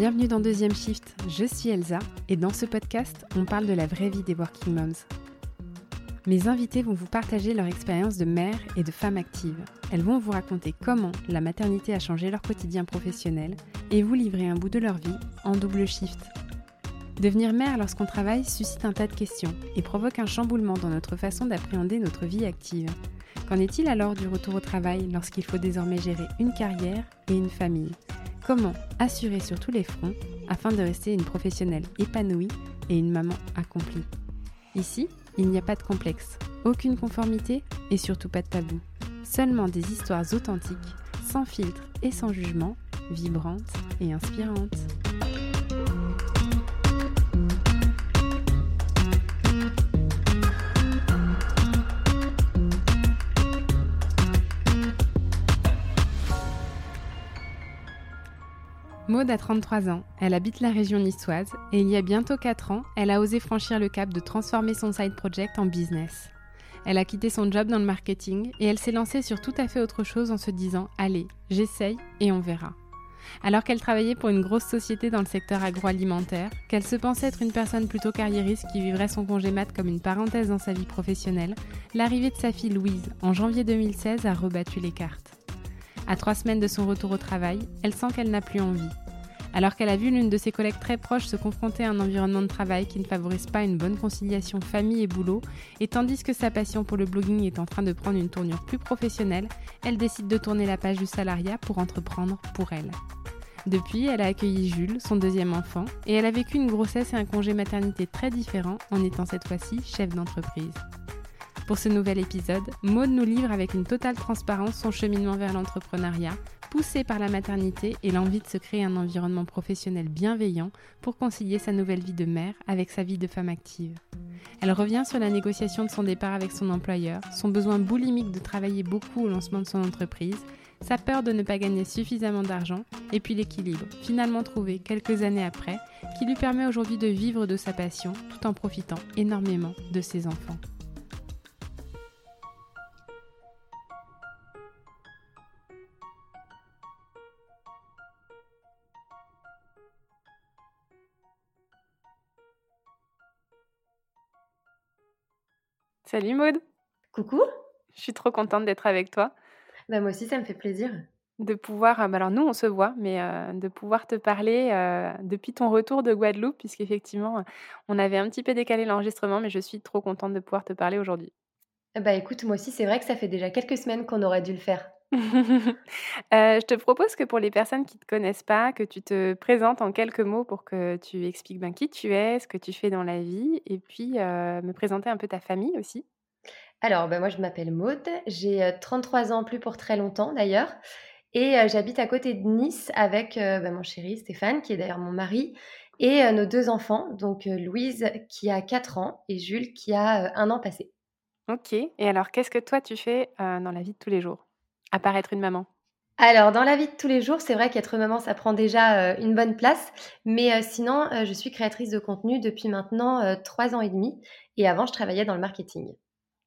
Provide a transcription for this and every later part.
Bienvenue dans Deuxième Shift, je suis Elsa et dans ce podcast, on parle de la vraie vie des working moms. Mes invités vont vous partager leur expérience de mère et de femme active. Elles vont vous raconter comment la maternité a changé leur quotidien professionnel et vous livrer un bout de leur vie en double shift. Devenir mère lorsqu'on travaille suscite un tas de questions et provoque un chamboulement dans notre façon d'appréhender notre vie active. Qu'en est-il alors du retour au travail lorsqu'il faut désormais gérer une carrière et une famille? Comment assurer sur tous les fronts afin de rester une professionnelle épanouie et une maman accomplie Ici, il n'y a pas de complexe, aucune conformité et surtout pas de tabou. Seulement des histoires authentiques, sans filtre et sans jugement, vibrantes et inspirantes. Maud a 33 ans, elle habite la région niçoise et il y a bientôt 4 ans, elle a osé franchir le cap de transformer son side project en business. Elle a quitté son job dans le marketing et elle s'est lancée sur tout à fait autre chose en se disant Allez, j'essaye et on verra. Alors qu'elle travaillait pour une grosse société dans le secteur agroalimentaire, qu'elle se pensait être une personne plutôt carriériste qui vivrait son congé mat comme une parenthèse dans sa vie professionnelle, l'arrivée de sa fille Louise en janvier 2016 a rebattu les cartes. À trois semaines de son retour au travail, elle sent qu'elle n'a plus envie. Alors qu'elle a vu l'une de ses collègues très proches se confronter à un environnement de travail qui ne favorise pas une bonne conciliation famille et boulot, et tandis que sa passion pour le blogging est en train de prendre une tournure plus professionnelle, elle décide de tourner la page du salariat pour entreprendre pour elle. Depuis, elle a accueilli Jules, son deuxième enfant, et elle a vécu une grossesse et un congé maternité très différents en étant cette fois-ci chef d'entreprise. Pour ce nouvel épisode, Maud nous livre avec une totale transparence son cheminement vers l'entrepreneuriat, poussé par la maternité et l'envie de se créer un environnement professionnel bienveillant pour concilier sa nouvelle vie de mère avec sa vie de femme active. Elle revient sur la négociation de son départ avec son employeur, son besoin boulimique de travailler beaucoup au lancement de son entreprise, sa peur de ne pas gagner suffisamment d'argent, et puis l'équilibre, finalement trouvé quelques années après, qui lui permet aujourd'hui de vivre de sa passion tout en profitant énormément de ses enfants. Salut Maude. Coucou. Je suis trop contente d'être avec toi. Bah, moi aussi, ça me fait plaisir. De pouvoir, euh, bah, alors nous on se voit, mais euh, de pouvoir te parler euh, depuis ton retour de Guadeloupe, puisqu'effectivement on avait un petit peu décalé l'enregistrement, mais je suis trop contente de pouvoir te parler aujourd'hui. Bah écoute, moi aussi, c'est vrai que ça fait déjà quelques semaines qu'on aurait dû le faire. je te propose que pour les personnes qui ne te connaissent pas, que tu te présentes en quelques mots pour que tu expliques ben, qui tu es, ce que tu fais dans la vie, et puis me présenter un peu ta famille aussi. Alors, ben moi, je m'appelle Maude, j'ai 33 ans, plus pour très longtemps d'ailleurs, et j'habite à côté de Nice avec ben, mon chéri Stéphane, qui est d'ailleurs mon mari, et nos deux enfants, donc Louise qui a 4 ans et Jules qui a un an passé. Ok, et alors qu'est-ce que toi tu fais dans la vie de tous les jours? À part être une maman alors, dans la vie de tous les jours, c'est vrai qu'être maman, ça prend déjà une bonne place. Mais sinon, je suis créatrice de contenu depuis maintenant trois ans et demi. Et avant, je travaillais dans le marketing.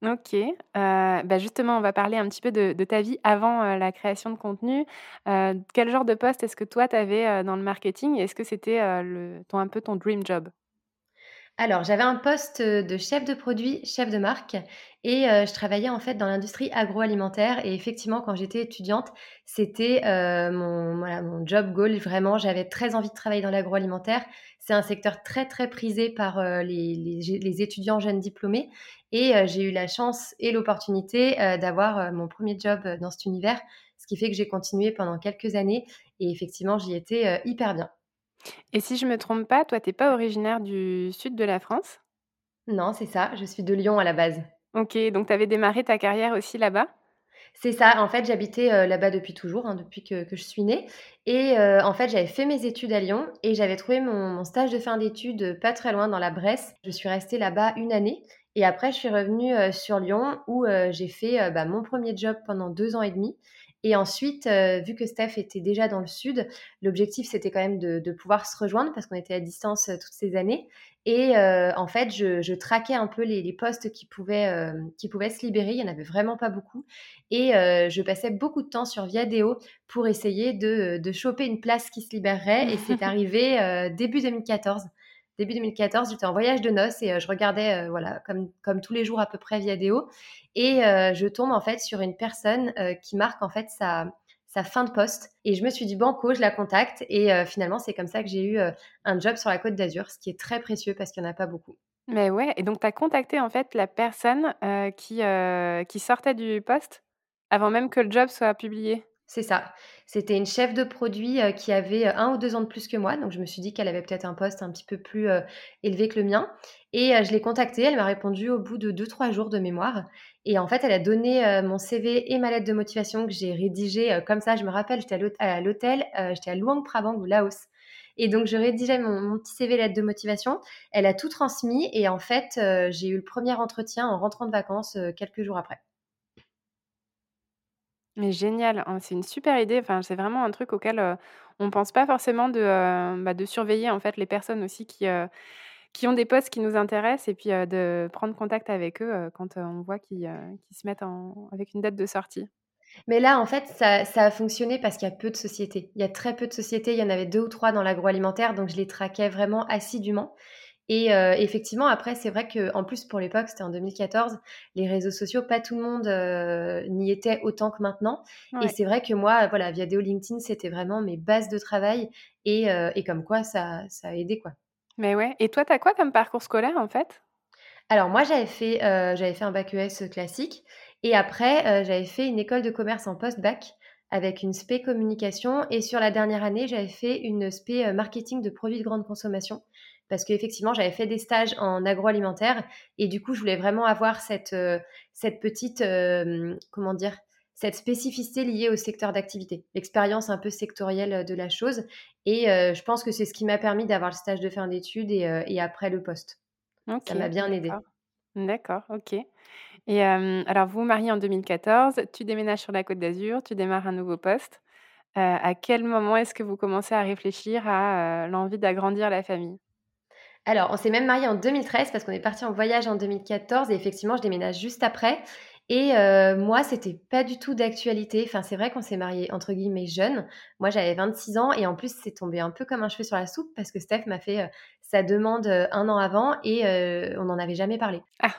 Ok. bah justement, on va parler un petit peu de, ta vie avant la création de contenu. quel genre de poste est-ce que toi, tu avais dans le marketing? Est-ce que c'était ton, un peu ton dream job? Alors, j'avais un poste de chef de produit, chef de marque, et je travaillais en fait dans l'industrie agroalimentaire. Et effectivement, quand j'étais étudiante, c'était mon, job goal. Vraiment, j'avais très envie de travailler dans l'agroalimentaire. C'est un secteur très très prisé par les, les, étudiants jeunes diplômés. Et j'ai eu la chance et l'opportunité d'avoir mon premier job dans cet univers, ce qui fait que j'ai continué pendant quelques années. Et effectivement, j'y étais hyper bien. Et si je me trompe pas, toi, tu n'es pas originaire du sud de la France? Non, c'est ça, je suis de Lyon à la base. OK, donc tu avais démarré ta carrière aussi là-bas? C'est ça, en fait, j'habitais, là-bas depuis toujours, hein, depuis que je suis née et en fait, j'avais fait mes études à Lyon et j'avais trouvé mon mon stage de fin d'études, pas très loin dans la Bresse. Je suis restée là-bas une année Et après, je suis revenue sur Lyon où j'ai fait bah, mon premier job pendant deux ans et demi. Et ensuite, vu que Steph était déjà dans le sud, l'objectif c'était quand même de, pouvoir se rejoindre parce qu'on était à distance toutes ces années. Et en fait, je, traquais un peu les, postes qui pouvaient, qui pouvaient se libérer. Il n'y en avait vraiment pas beaucoup. Et je passais beaucoup de temps sur Viadeo pour essayer de, de choper une place qui se libérerait. Et c'est arrivé début 2014 début 2014, j'étais en voyage de noces et euh, je regardais, euh, comme, tous les jours à peu près Viadeo. Et euh, je tombe en fait sur une personne qui marque en fait sa, sa fin de poste. Et je me suis dit, banco, je la contacte. Et finalement, c'est comme ça que j'ai eu un job sur la côte d'Azur, ce qui est très précieux parce qu'il n'y en a pas beaucoup. Mais ouais, et donc tu as contacté en fait la personne qui, qui sortait du poste avant même que le job soit publié? C'est ça. C'était une chef de produit qui avait un ou deux ans de plus que moi. Donc, je me suis dit qu'elle avait peut-être un poste un petit peu plus élevé que le mien. Et je l'ai contactée. Elle m'a répondu au bout de deux, trois jours de mémoire. Et en fait, elle a donné mon CV et ma lettre de motivation que j'ai rédigée comme ça. Je me rappelle, j'étais à l'hôtel, j'étais à Luang Prabang au Laos. Et donc, je rédigeais mon, petit CV lettre de motivation. Elle a tout transmis. Et en fait, j'ai eu le premier entretien en rentrant de vacances quelques jours après. Mais génial, hein, c'est une super idée. Enfin, c'est vraiment un truc auquel, on ne pense pas forcément de, bah, de surveiller, en fait, les personnes aussi qui, qui ont des postes qui nous intéressent et puis, de prendre contact avec eux, quand, on voit qu'ils, se mettent en avec une date de sortie. Mais là, en fait, ça ça a fonctionné parce qu'il y a peu de sociétés. Il y a très peu de sociétés, il y en avait deux ou trois dans l'agroalimentaire, donc je les traquais vraiment assidûment et euh, effectivement, après, c'est vrai qu'en plus, pour l'époque, c'était en 2014, les réseaux sociaux, pas tout le monde euh, n'y était autant que maintenant. Et c'est vrai que moi, voilà, via Deo LinkedIn, c'était vraiment mes bases de travail. Et, euh, et comme quoi, ça, ça, a aidé, quoi. Mais ouais. Et toi, tu as quoi comme parcours scolaire, en fait? Alors, moi, j'avais fait, j'avais fait un bac ES classique. Et après, j'avais fait une école de commerce en post-bac avec une spé communication. Et sur la dernière année, j'avais fait une spé marketing de produits de grande consommation parce qu'effectivement, j'avais fait des stages en agroalimentaire et du coup, je voulais vraiment avoir cette, euh, cette petite, euh, comment dire, cette spécificité liée au secteur d'activité, l'expérience un peu sectorielle de la chose. Et euh, je pense que c'est ce qui m'a permis d'avoir le stage de fin d'études et, après le poste. Ça m'a bien aidé. D'accord, ok. Et alors, vous vous mariez en 2014, tu déménages sur la Côte d'Azur, tu démarres un nouveau poste. à quel moment est-ce que vous commencez à réfléchir à l'envie d'agrandir la famille? Alors, on s'est même marié en 2013 parce qu'on est parti en voyage en 2014 et effectivement, je déménage juste après. Et euh, moi, c'était pas du tout d'actualité. Enfin, c'est vrai qu'on s'est marié entre guillemets jeune. Moi, j'avais 26 ans et en plus, c'est tombé un peu comme un cheveu sur la soupe parce que Steph m'a fait euh, sa demande euh, un an avant et on n'en avait jamais parlé. Ah,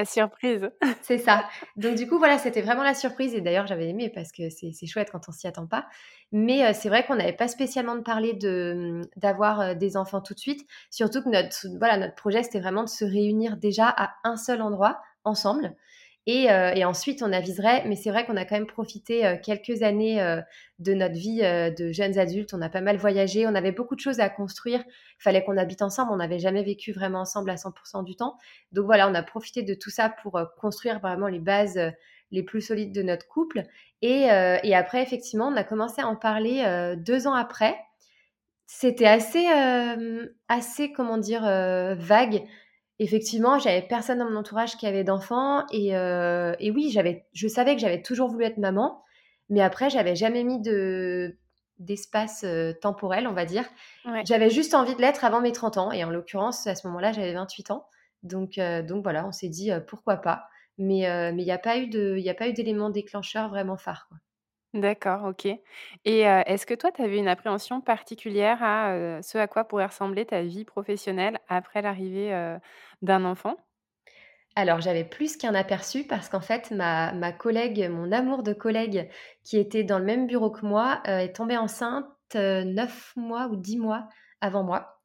la surprise. c'est ça. Donc du coup, voilà, c'était vraiment la surprise. Et d'ailleurs, j'avais aimé parce que c'est chouette quand on s'y attend pas. Mais euh, c'est vrai qu'on n'avait pas spécialement de parler de d'avoir euh, des enfants tout de suite. Surtout que notre, voilà, notre projet, c'était vraiment de se réunir déjà à un seul endroit, ensemble. Euh, et, ensuite, on aviserait, mais c'est vrai qu'on a quand même profité euh, quelques années euh, de notre vie de jeunes adultes. On a pas mal voyagé, on avait beaucoup de choses à construire. Il fallait qu'on habite ensemble, on n'avait jamais vécu vraiment ensemble à 100% du temps. Donc voilà, on a profité de tout ça pour construire vraiment les bases les plus solides de notre couple. Et, et, après, effectivement, on a commencé à en parler deux ans après. C'était assez, assez, comment dire, vague effectivement, j'avais personne dans mon entourage qui avait d'enfants. Et, euh, et, oui, j'avais, je savais que j'avais toujours voulu être maman. Mais après, j'avais jamais mis de, d'espace euh, temporel, on va dire. J'avais juste envie de l'être avant mes 30 ans. Et en l'occurrence, à ce moment-là, j'avais 28 ans. Donc, euh, donc voilà, on s'est dit pourquoi pas. Mais il n'y a pas eu d'élément déclencheur vraiment phare. Quoi. D'accord, OK. Et est-ce que toi, tu avais une appréhension particulière à, ce à quoi pourrait ressembler ta vie professionnelle après l'arrivée, d'un enfant? Alors, j'avais plus qu'un aperçu parce qu'en fait, ma ma collègue, mon amour de collègue qui était dans le même bureau que moi, est tombée enceinte, 9 mois ou 10 mois avant moi.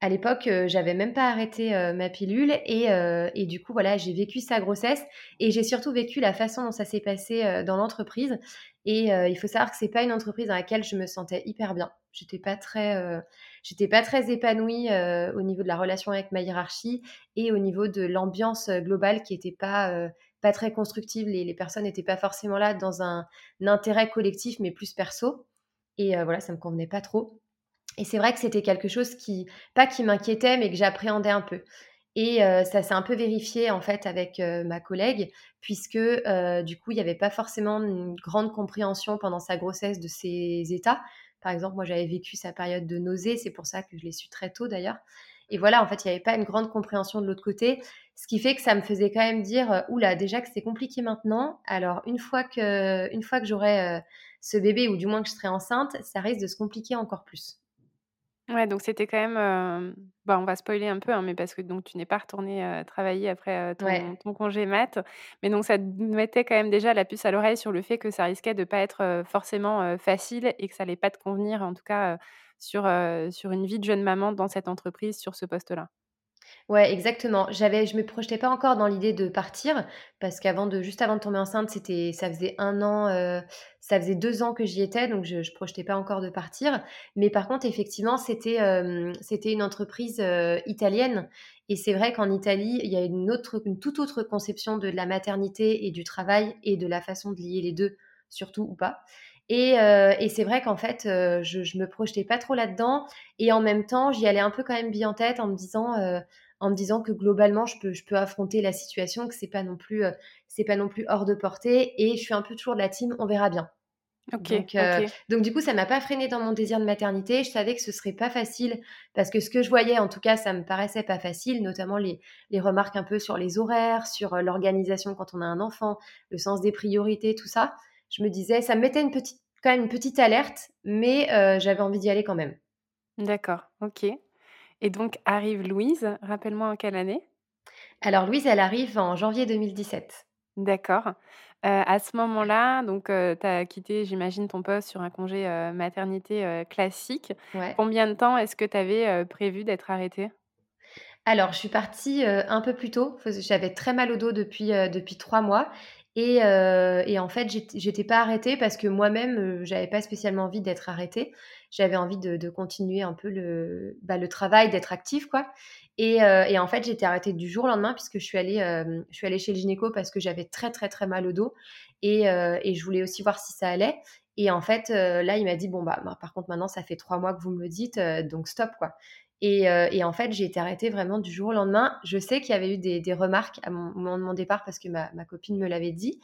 À l'époque, j'avais même pas arrêté, ma pilule et et du coup, voilà, j'ai vécu sa grossesse et j'ai surtout vécu la façon dont ça s'est passé, dans l'entreprise et il faut savoir que c'est pas une entreprise dans laquelle je me sentais hyper bien. J'étais pas très, j'étais pas très épanouie au niveau de la relation avec ma hiérarchie et au niveau de l'ambiance globale qui était pas pas très constructive. Les, les personnes n'étaient pas forcément là dans un, intérêt collectif, mais plus perso. Et voilà, ça me convenait pas trop. Et c'est vrai que c'était quelque chose qui, pas qui m'inquiétait, mais que j'appréhendais un peu. Et ça s'est un peu vérifié en fait avec ma collègue, puisque du coup, il n'y avait pas forcément une grande compréhension pendant sa grossesse de ses états. Par exemple, moi, j'avais vécu sa période de nausée, c'est pour ça que je l'ai su très tôt d'ailleurs. Et voilà, en fait, il n'y avait pas une grande compréhension de l'autre côté, ce qui fait que ça me faisait quand même dire, oula, déjà que c'est compliqué maintenant. Alors une fois que, une fois que j'aurai ce bébé ou du moins que je serai enceinte, ça risque de se compliquer encore plus. Ouais, donc c'était quand même, heu, bah, on va spoiler un peu, hein, mais parce que donc tu n'es pas retournée, heu, travailler après, heu, ton Ouais. ton congé mat. Mais donc ça te mettait quand même déjà la puce à l'oreille sur le fait que ça risquait de pas être, heu, forcément, facile et que ça allait pas te convenir, en tout cas, sur, sur une vie de jeune maman dans cette entreprise, sur ce poste-là. Ouais, exactement. J'avais je me projetais pas encore dans l'idée de partir parce qu'avant de juste avant de tomber enceinte, c'était ça faisait un an, heu, ça faisait 2 ans que j'y étais, donc je je projetais pas encore de partir. Mais par contre, effectivement, c'était, hem, c'était une entreprise, heu, italienne et c'est vrai qu'en Italie, il y a une autre une toute autre conception de la maternité et du travail et de la façon de lier les 2, surtout ou pas. Et heu et c'est vrai qu'en fait, heu, je je me projetais pas trop là-dedans et en même temps, j'y allais un peu quand même bille en tête en me disant, heu en me disant que globalement je peux je peux affronter la situation, que c'est pas non plus, heu, c'est pas non plus hors de portée et je suis un peu toujours de la team on verra bien. OK, Donc heu, OK. donc du coup, ça m'a pas freinée dans mon désir de maternité. Je savais que ce serait pas facile parce que ce que je voyais, en tout cas, ça me paraissait pas facile, notamment les les remarques un peu sur les horaires, sur, heu, l'organisation quand on a un enfant, le sens des priorités, tout ça. Je me disais ça me mettait une petite quand même une petite alerte, mais heu, j'avais envie d'y aller quand même. D'accord, OK. Et donc arrive Louise, rappelle-moi en quelle année? Alors Louise, elle arrive en janvier 2017. D'accord. Heu, à ce moment-là, donc, heu, tu as quitté, j'imagine, ton poste sur un congé, heu, maternité, classique. Ouais. Combien de temps est-ce que tu avais, prévu d'être arrêtée? Alors, je suis partie, un peu plus tôt, j'avais très mal au dos depuis, depuis 3 mois et heu et en fait, j'ét j'étais pas arrêtée parce que moi-même, heu, j'avais pas spécialement envie d'être arrêtée. J'avais envie de continuer un peu le, bah, le travail, d'être active, quoi et heu et en fait, j'étais arrêtée du jour au lendemain puisque je suis allée, chez le gynéco parce que j'avais très, très, très mal au dos et je voulais aussi voir si ça allait et en fait, là, il m'a dit: «Bon, bah, par contre, maintenant, ça fait 3 mois que vous me le dites, donc stop, quoi». Et, heu, et en fait, j'ai été arrêtée vraiment du jour au lendemain. Je sais qu'il y avait eu des remarques au moment de mon départ parce que ma copine me l'avait dit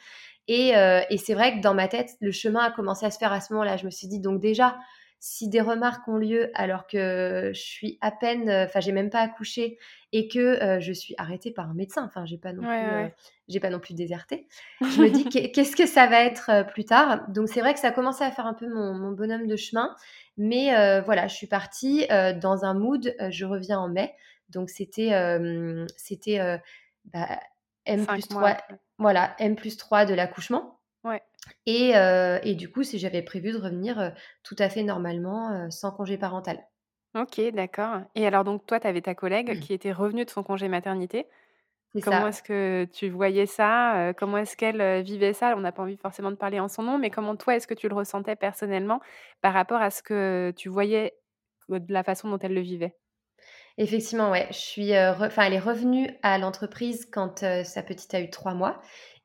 et heu, et c'est vrai que dans ma tête, le chemin a commencé à se faire à ce moment-là. Je me suis dit: «Donc déjà, si des remarques ont lieu alors que je suis à peine, heu, enfin, j'ai même pas accouché et que, heu, je suis arrêtée par un médecin, enfin, j'ai pas non Ouais, plus, j'ai pas non plus déserté». Je me dis: «Qu'est qu'est-ce que ça va être, plus tard?» donc c'est vrai que ça a commencé à faire un peu mon mon bonhomme de chemin mais voilà, je suis partie, dans un mood, je reviens en mai, donc c'était, bah, 5 mois M+3 après. voilà, M+3 de l'accouchement. Et heu et du coup, c'est j'avais prévu de revenir, heu, tout à fait normalement, heu, sans congé parental. OK, d'accord et alors donc toi, tu avais ta collègue qui était revenue de son congé maternité. Comment est-ce que tu voyais ça? Comment est-ce qu'elle, vivait ça? On n'a pas envie forcément de parler en son nom, mais comment toi, est-ce que tu le ressentais personnellement par rapport à ce que tu voyais, de la façon dont elle le vivait? Effectivement, ouais, je suis, enfin, elle est revenue à l'entreprise quand, sa petite a eu 3 mois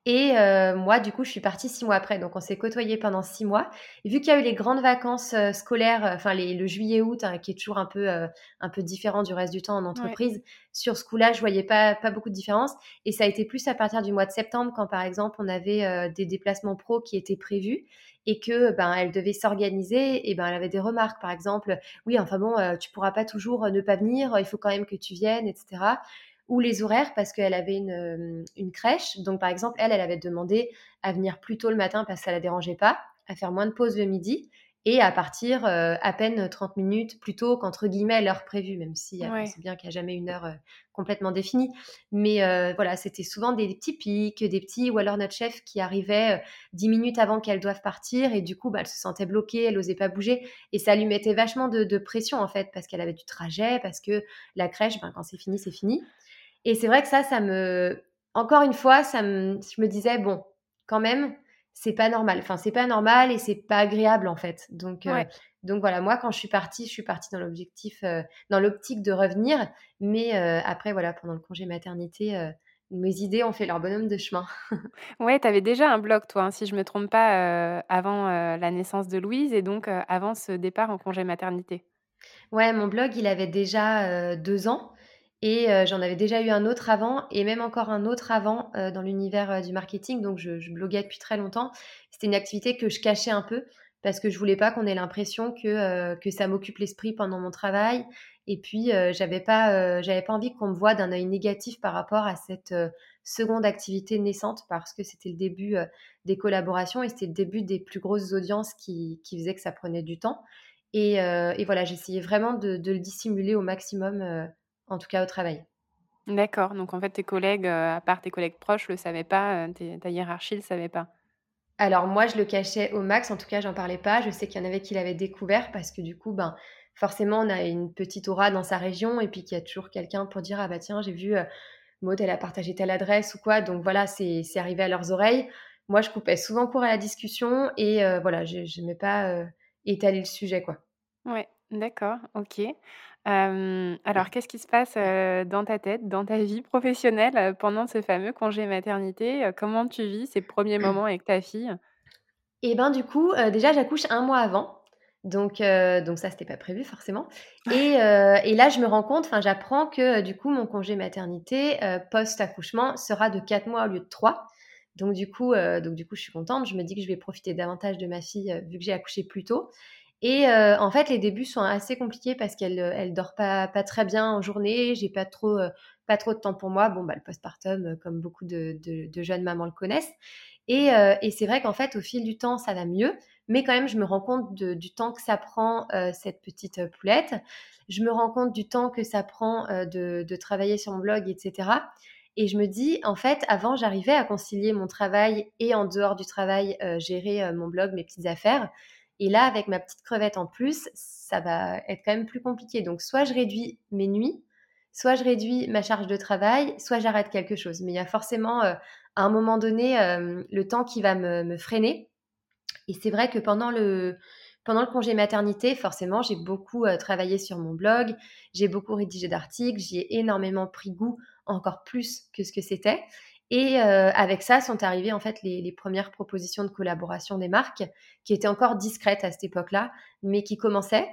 et heu, moi, du coup, je suis partie 6 mois après, donc on s'est côtoyés pendant 6 mois et vu qu'il y a eu les grandes vacances, heu, scolaires, heu, enfin le juillet-août, hein, qui est toujours un peu, heu, un peu différent du reste du temps en Ouais. entreprise, sur ce coup-là, je voyais pas pas beaucoup de différence et ça a été plus à partir du mois de septembre quand, par exemple, on avait, des déplacements pro qui étaient prévus et que, ben, elle devait s'organiser et ben, elle avait des remarques, par exemple: «Oui, enfin bon, tu pourras pas toujours, ne pas venir, il faut quand même que tu viennes» et cetera. Ou les horaires parce qu'elle avait une, hem, une crèche. Donc par exemple, elle, elle avait demandé à venir plus tôt le matin parce que ça la dérangeait pas, à faire moins de pause le midi et à partir, heu, à peine 30 minutes plus tôt qu'entre guillemets «l'heure prévue», même si Ouais. sait bien qu'il y a jamais une heure, heu, complètement définie. Mais voilà, c'était souvent des petits pics, des petits ou alors notre chef qui arrivait, heu, 10 minutes avant qu'elles doivent partir et du coup, bah, elle se sentait bloquée, elle osait pas bouger et ça lui mettait vachement de de pression en fait parce qu'elle avait du trajet, parce que la crèche, ben, quand c'est fini, c'est fini. Et c'est vrai que ça, ça me encore une fois, ça me je me disais: «Bon, quand même, c'est pas normal. Enfin, c'est pas normal et c'est pas agréable, en fait». Donc Ouais. donc voilà, moi, quand je suis partie, je suis partie dans l'objectif, heu, dans l'optique de revenir. Mais heu, après, voilà, pendant le congé maternité, mes idées ont fait leur bonhomme de chemin. Ouais, tu avais déjà un blog toi, hein, si je me trompe pas, avant, la naissance de Louise et donc avant ce départ en congé maternité? Ouais, mon blog, il avait déjà, heu, 2 ans Et j'en avais déjà eu un autre avant, et même encore un autre avant dans l'univers du marketing. Donc, je, je, bloguais depuis très longtemps. C'était une activité que je cachais un peu parce que je voulais pas qu'on ait l'impression que, que ça m'occupe l'esprit pendant mon travail. Et puis, j'avais pas, j'avais pas envie qu'on me voie d'un œil négatif par rapport à cette seconde activité naissante parce que c'était le début des collaborations et c'était le début des plus grosses audiences qui, qui faisaient que ça prenait du temps. Et, et voilà, j'essayais vraiment de, de, le dissimuler au maximum en tout cas au travail. D'accord, donc en fait tes collègues, euh, à part tes collègues proches, le savaient pas, euh, ta hiérarchie le savait pas? Alors moi, je le cachais au max, en tout cas, j'en parlais pas. Je sais qu'il y en avait qui l'avaient découvert parce que du coup, ben, forcément, on a une petite aura dans sa région et puis qu'il y a toujours quelqu'un pour dire: «Ah bah tiens, j'ai vu, heu, Maud, elle a partagé telle adresse» ou quoi. Donc voilà, c'est arrivé à leurs oreilles. Moi, je coupais souvent court à la discussion et heu, voilà, je n'aimais pas, étaler le sujet, quoi. Ouais, d'accord, OK alors qu'est-ce qui se passe, dans ta tête, dans ta vie professionnelle, pendant ce fameux congé maternité? comment tu vis ces premiers moments avec ta fille? Et ben, du coup, déjà j'accouche un mois avant. Donc donc ça, c'était pas prévu forcément et et là, je me rends compte, enfin, j'apprends que, du coup, mon congé maternité, post-accouchement sera de 4 mois au lieu de 3. Donc du coup donc du coup, je suis contente. Je me dis que je vais profiter davantage de ma fille, vu que j'ai accouché plus tôt et euh, en fait, les débuts sont assez compliqués parce qu'elle euh, elle dort pas, très bien en journée. J'ai pas trop, euh, pas trop de temps pour moi. Bon, bah, le postpartum, comme beaucoup de, jeunes mamans le connaissent. Et, c'est vrai qu'en fait, au fil du temps, ça va mieux. Mais quand même, je me rends compte du temps que ça prend cette petite poulette. Je me rends compte du temps que ça prend de, travailler sur mon blog, etc. Et je me dis, en fait, avant, j'arrivais à concilier mon travail et en dehors du travail, gérer mon blog, mes petites affaires. Et là, avec ma petite crevette en plus, ça va être quand même plus compliqué. Donc, soit je réduis mes nuits, soit je réduis ma charge de travail, soit j'arrête quelque chose. Mais il y a forcément, euh, à un moment donné, euh, le temps qui va me, freiner. Et c'est vrai que pendant le, pendant le congé maternité, forcément, j'ai beaucoup euh, travaillé sur mon blog, j'ai beaucoup rédigé d'articles, j'y ai énormément pris goût, encore plus que ce que c'était. Et euh, avec ça sont arrivées en fait les, premières propositions de collaboration des marques, qui étaient encore discrètes à cette époque-là, mais qui commençaient.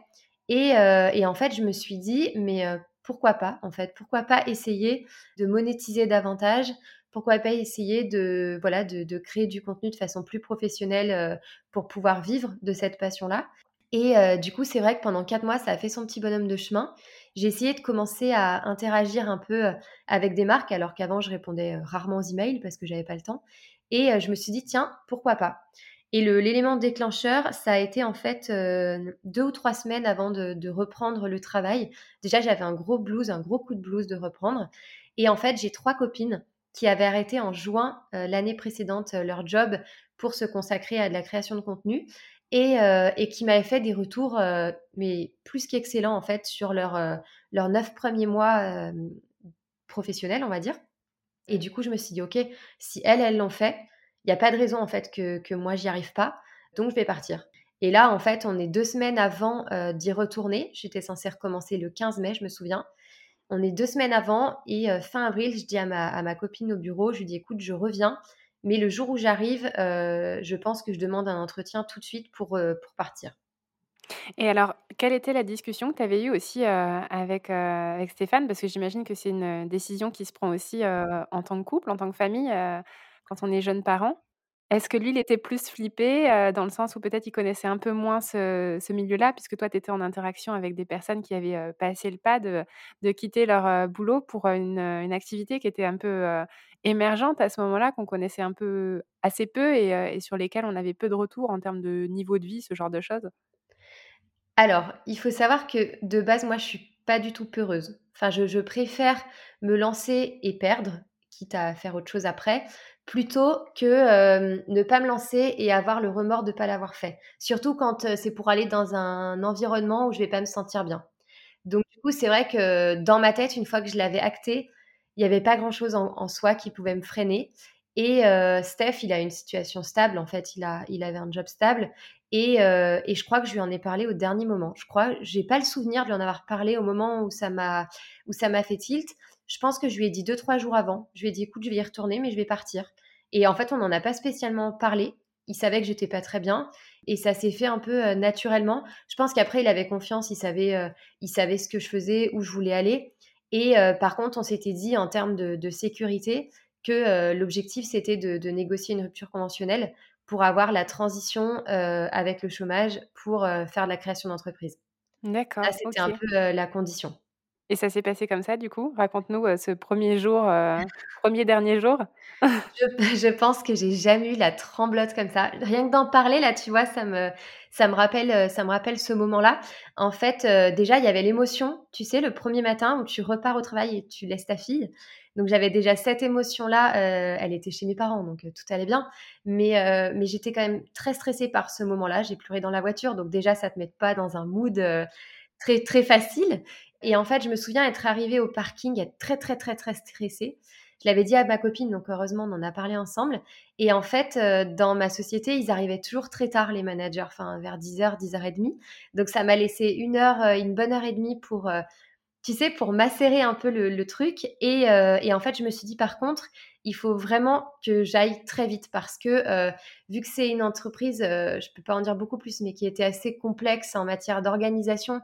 Et, euh, en fait, je me suis dit, mais euh, pourquoi pas en fait? Pourquoi pas essayer de monétiser davantage? Pourquoi pas essayer de voilà de créer du contenu de façon plus professionnelle pour pouvoir vivre de cette passion-là? Et du coup, c'est vrai que pendant quatre mois, ça a fait son petit bonhomme de chemin j'ai essayé de commencer à interagir un peu euh, avec des marques, alors qu'avant, je répondais euh, rarement aux emails parce que j'avais pas le temps. Et euh, je me suis dit, tiens, pourquoi pas? Et l'élément déclencheur, ça a été en fait deux ou trois semaines avant de, reprendre le travail. Déjà, j'avais un gros blues, un gros coup de blues de reprendre. Et en fait, j'ai trois copines qui avaient arrêté en juin l'année précédente leur job pour se consacrer à de la création de contenu. Euh, et, qui m'avait fait des retours, euh, mais plus qu'excellents en fait, sur leurs euh, leurs neuf premiers mois professionnels, on va dire. Et du coup, je me suis dit, ok, si elles, elles l'ont fait, il n'y a pas de raison en fait que, que moi, j'y arrive pas, donc je vais partir. Et là, en fait, on est deux semaines avant d'y retourner. J'étais censée recommencer le 15 mai, je me souviens. On est deux semaines avant et fin avril, je dis à ma, à ma copine au bureau, je lui dis, écoute, je reviens mais le jour où j'arrive, euh, je pense que je demande un entretien tout de suite pour, euh, pour partir. Et alors, quelle était la discussion que tu avais eue aussi euh, avec Stéphane? Parce que j'imagine que c'est une décision qui se prend aussi en tant que couple, en tant que famille, quand on est jeune parent. Est-ce que lui, il était plus flippé, dans le sens où peut-être il connaissait un peu moins ce milieu-là, puisque toi, tu étais en interaction avec des personnes qui avaient, passé le pas de quitter leur, boulot pour, une, activité qui était un peu, émergente à ce moment-là, qu'on connaissait un peu assez peu et sur lesquelles on avait peu de retours en termes de niveau de vie, ce genre de choses? Alors, il faut savoir que de base, moi, je suis pas du tout peureuse. Enfin, je je préfère me lancer et perdre, quitte à faire autre chose après, plutôt que ne pas me lancer et avoir le remords de ne pas l'avoir fait. Surtout quand c'est pour aller dans un environnement où je vais pas me sentir bien. Donc du coup, c'est vrai que dans ma tête, une fois que je l'avais acté, il n'y avait pas grand-chose en, soi qui pouvait me freiner. Et Steph, il a une situation stable, en fait, il, a, il avait un job stable. Et, et, je crois que je lui en ai parlé au dernier moment. Je crois, j'ai pas le souvenir de lui en avoir parlé au moment où ça m'a, fait tilt. Je pense que je lui ai dit deux, trois jours avant. Je lui ai dit, écoute, je vais y retourner, mais je vais partir. Et en fait, on n'en a pas spécialement parlé. Il savait que j'étais pas très bien et ça s'est fait un peu euh, naturellement. Je pense qu'après, il avait confiance, il savait, euh, il savait ce que je faisais, où je voulais aller. Et par contre, on s'était dit en termes de, sécurité que l'objectif, c'était de, négocier une rupture conventionnelle pour avoir la transition avec le chômage pour faire de la création d'entreprise. D'accord. C'était un peu la condition. Et ça s'est passé comme ça, du coup? Raconte-nous ce premier jour, premier dernier jour. je, pense que j'ai jamais eu la tremblote comme ça. Rien que d'en parler, là, tu vois, ça me, ça me rappelle, ça me rappelle ce moment-là. En fait, déjà, il y avait l'émotion, tu sais, le premier matin où tu repars au travail et tu laisses ta fille. Donc j'avais déjà cette émotion-là. elle était chez mes parents, donc tout allait bien. Mais, mais j'étais quand même très stressée par ce moment-là. J'ai pleuré dans la voiture, donc déjà ça te met pas dans un mood très très facile. Et en fait, je me souviens être arrivée au parking, être très, très, très, très stressée. Je l'avais dit à ma copine, donc heureusement, on en a parlé ensemble. Et en fait, euh, dans ma société, ils arrivaient toujours très tard, les managers, enfin vers 10h, 10h30. Donc ça m'a laissé une heure, euh, une bonne heure et demie pour, euh, tu sais, pour macérer un peu le, truc. Et, et, en fait, je me suis dit, par contre, il faut vraiment que j'aille très vite parce que vu que c'est une entreprise, je peux pas en dire beaucoup plus, mais qui était assez complexe en matière d'organisation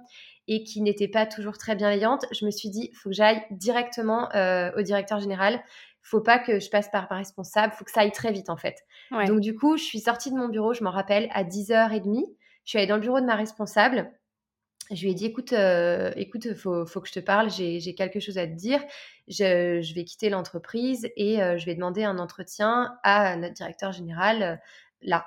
et qui n'était pas toujours très bienveillante, je me suis dit, il faut que j'aille directement euh, au directeur général. Il faut pas que je passe par ma responsable, il faut que ça aille très vite en fait. Donc du coup, je suis sortie de mon bureau, je m'en rappelle, à 10h30. Je suis allée dans le bureau de ma responsable. Je lui ai dit, écoute, euh, écoute, faut, faut que je te parle, j'ai quelque chose à te dire. Je, je vais quitter l'entreprise et euh, je vais demander un entretien à notre directeur général là.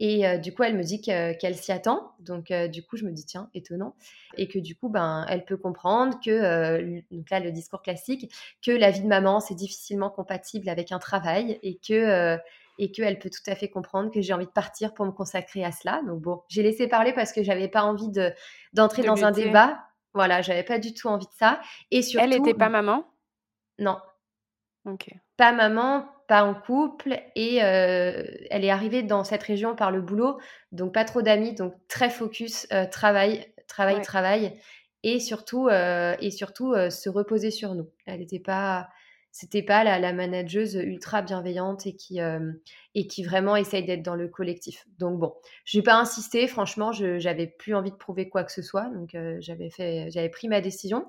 Et euh, du coup, elle me dit qu'elle s'y attend. Donc, euh, du coup, je me dis, tiens, étonnant. Et que du coup, ben, elle peut comprendre que, euh, donc là, le discours classique, que la vie de maman, c'est difficilement compatible avec un travail et que et qu'elle peut tout à fait comprendre que j'ai envie de partir pour me consacrer à cela. Donc bon, j'ai laissé parler parce que j'avais pas envie de d'entrer dans un débat. Voilà, j'avais pas du tout envie de ça. Et surtout, elle n'était pas maman? Non. Ok. Pas maman, pas en couple et euh, elle est arrivée dans cette région par le boulot, donc pas trop d'amis, donc très focus, euh, travail, travail, travail et surtout, euh, et surtout se reposer sur nous. Elle n'était pas, c'était pas la, la, manageuse ultra bienveillante et qui, et qui vraiment essaye d'être dans le collectif. Donc bon, je n'ai pas insisté, franchement, j'avais plus envie de prouver quoi que ce soit, donc j'avais fait, j'avais pris ma décision.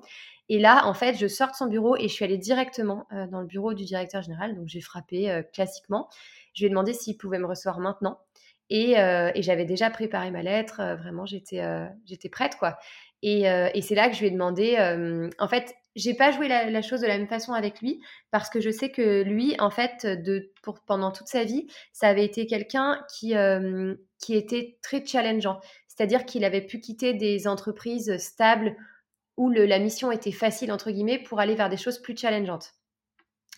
Et là, en fait, je sors de son bureau et je suis allée directement euh, dans le bureau du directeur général. Donc, j'ai frappé euh, classiquement. Je lui ai demandé s'il pouvait me recevoir maintenant. Et, euh, j'avais déjà préparé ma lettre. vraiment, j'étais j'étais prête, quoi. Et, c'est là que je lui ai demandé. en fait, j'ai pas joué la, chose de la même façon avec lui parce que je sais que lui, en fait, de, pour, pendant toute sa vie, ça avait été quelqu'un qui, qui était très challengeant. C'est-à-dire qu'il avait pu quitter des entreprises stables où la mission était facile, entre guillemets, pour aller vers des choses plus challengeantes.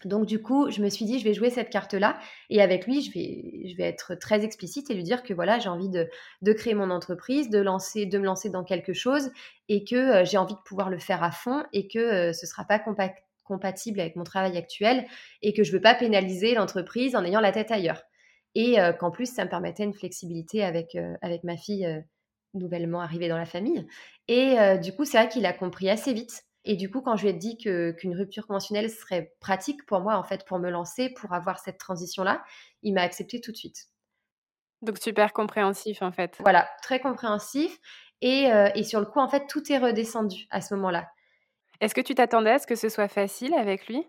Donc du coup, je me suis dit, je vais jouer cette carte-là. Et avec lui, je vais, je vais être très explicite et lui dire que voilà, j'ai envie de, créer mon entreprise, de, lancer, de me lancer dans quelque chose et que euh, j'ai envie de pouvoir le faire à fond et que euh, ce ne sera pas compatible avec mon travail actuel et que je ne veux pas pénaliser l'entreprise en ayant la tête ailleurs. Et euh, qu'en plus, ça me permettait une flexibilité avec, avec ma fille nouvellement arrivé dans la famille. Et du coup, c'est vrai qu'il a compris assez vite. Et du coup, quand je lui ai dit qu'une rupture conventionnelle serait pratique pour moi, en fait, pour me lancer, pour avoir cette transition-là, il m'a accepté tout de suite. Donc super compréhensif, en fait. Voilà, très compréhensif. Et, euh, et sur le coup, en fait, tout est redescendu à ce moment-là. Est-ce que tu t'attendais à ce que ce soit facile avec lui?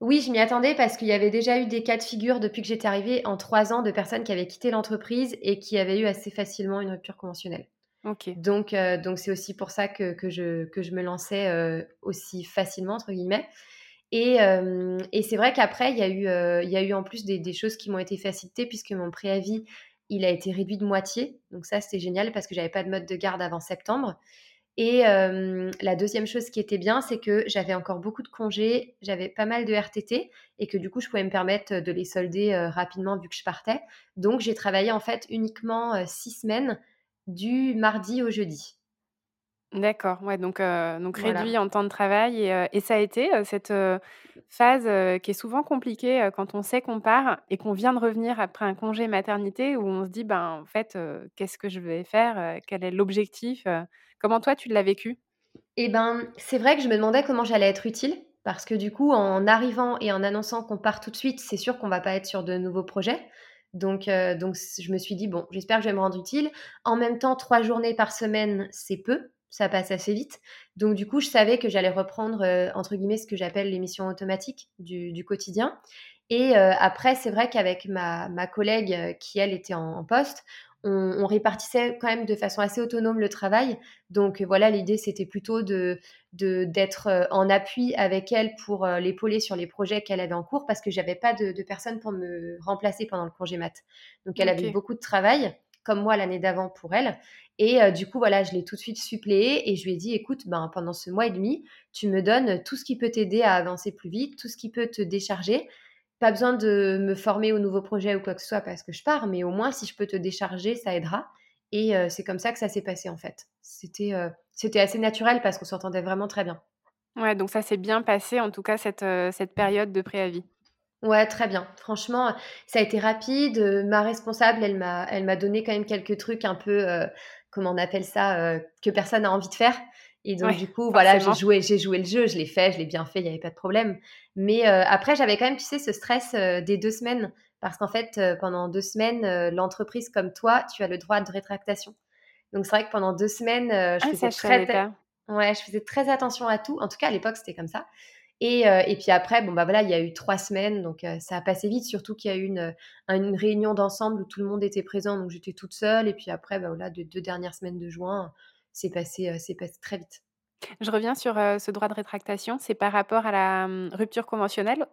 Oui, je m'y attendais parce qu'il y avait déjà eu des cas de figure depuis que j'étais arrivée en trois ans de personnes qui avaient quitté l'entreprise et qui avaient eu assez facilement une rupture conventionnelle. Donc, euh, donc c'est aussi pour ça que, que, je, que je me lançais euh, aussi facilement entre guillemets. Et, euh, et c'est vrai qu'après il y a eu, il y a eu en plus des, des choses qui m'ont été facilitées puisque mon préavis il a été réduit de moitié. Donc ça c'était génial parce que j'avais pas de mode de garde avant septembre. Et la deuxième chose qui était bien, c'est que j'avais encore beaucoup de congés, j'avais pas mal de RTT et que du coup, je pouvais me permettre de les solder rapidement vu que je partais. Donc, j'ai travaillé en fait uniquement six semaines du mardi au jeudi. D'accord, ouais, donc, donc réduit en temps de travail. Et, et ça a été cette phase qui est souvent compliquée quand on sait qu'on part et qu'on vient de revenir après un congé maternité où on se dit, ben, en fait, qu'est-ce que je vais faire Quel est l'objectif Comment toi, tu l'as vécu? Eh ben, c'est vrai que je me demandais comment j'allais être utile. Parce que du coup, en arrivant et en annonçant qu'on part tout de suite, c'est sûr qu'on va pas être sur de nouveaux projets. Donc, euh, donc je me suis dit, bon, j'espère que je vais me rendre utile. En même temps, trois journées par semaine, c'est peu. ça passe assez vite. Donc du coup, je savais que j'allais reprendre, entre guillemets, ce que j'appelle les missions automatiques du, quotidien. Et après, c'est vrai qu'avec ma, ma, collègue qui, elle, était en poste, on, répartissait quand même de façon assez autonome le travail. Donc voilà, l'idée c'était plutôt de d'être euh, en appui avec elle pour euh, l'épauler sur les projets qu'elle avait en cours parce que j'avais pas de, de personne pour me remplacer pendant le congé mat. Donc elle avait beaucoup de travail, comme moi l'année d'avant pour elle. Et euh, du coup, voilà, je l'ai tout de suite suppléé et je lui ai dit, écoute, ben, pendant ce mois et demi, tu me donnes tout ce qui peut t'aider à avancer plus vite, tout ce qui peut te décharger pas besoin de me former au nouveau projet ou quoi que ce soit parce que je pars, mais au moins si je peux te décharger, ça aidera. Et euh, c'est comme ça que ça s'est passé en fait. C'était euh, c'était assez naturel parce qu'on s'entendait vraiment très bien. Ouais, donc ça s'est bien passé en tout cas cette, euh, cette période de préavis. Ouais, très bien. Franchement, ça a été rapide. Ma responsable, elle m'a elle m'a donné quand même quelques trucs un peu comment on appelle ça que personne n'a envie de faire. Et donc, du coup, voilà, j'ai joué, j'ai joué le jeu, je l'ai fait, je l'ai bien fait, il n'y avait pas de problème. Mais euh, après, j'avais quand même, tu sais, ce stress euh, des deux semaines. Parce qu'en fait, euh, pendant deux semaines, l'entreprise comme toi, tu as le droit de rétractation. Donc, c'est vrai que pendant deux semaines, je, ah, faisais très, ouais, je faisais très attention à tout. En tout cas, à l'époque, c'était comme ça. Et, et, puis après, bon, bah voilà, il y a eu trois semaines, donc ça a passé vite, surtout qu'il y a eu une, une réunion d'ensemble où tout le monde était présent, donc j'étais toute seule. Et puis après, bah voilà, de deux dernières semaines de juin, c'est passé, c'est passé très vite. Je reviens sur ce droit de rétractation. C'est par rapport à la mmh, rupture conventionnelle?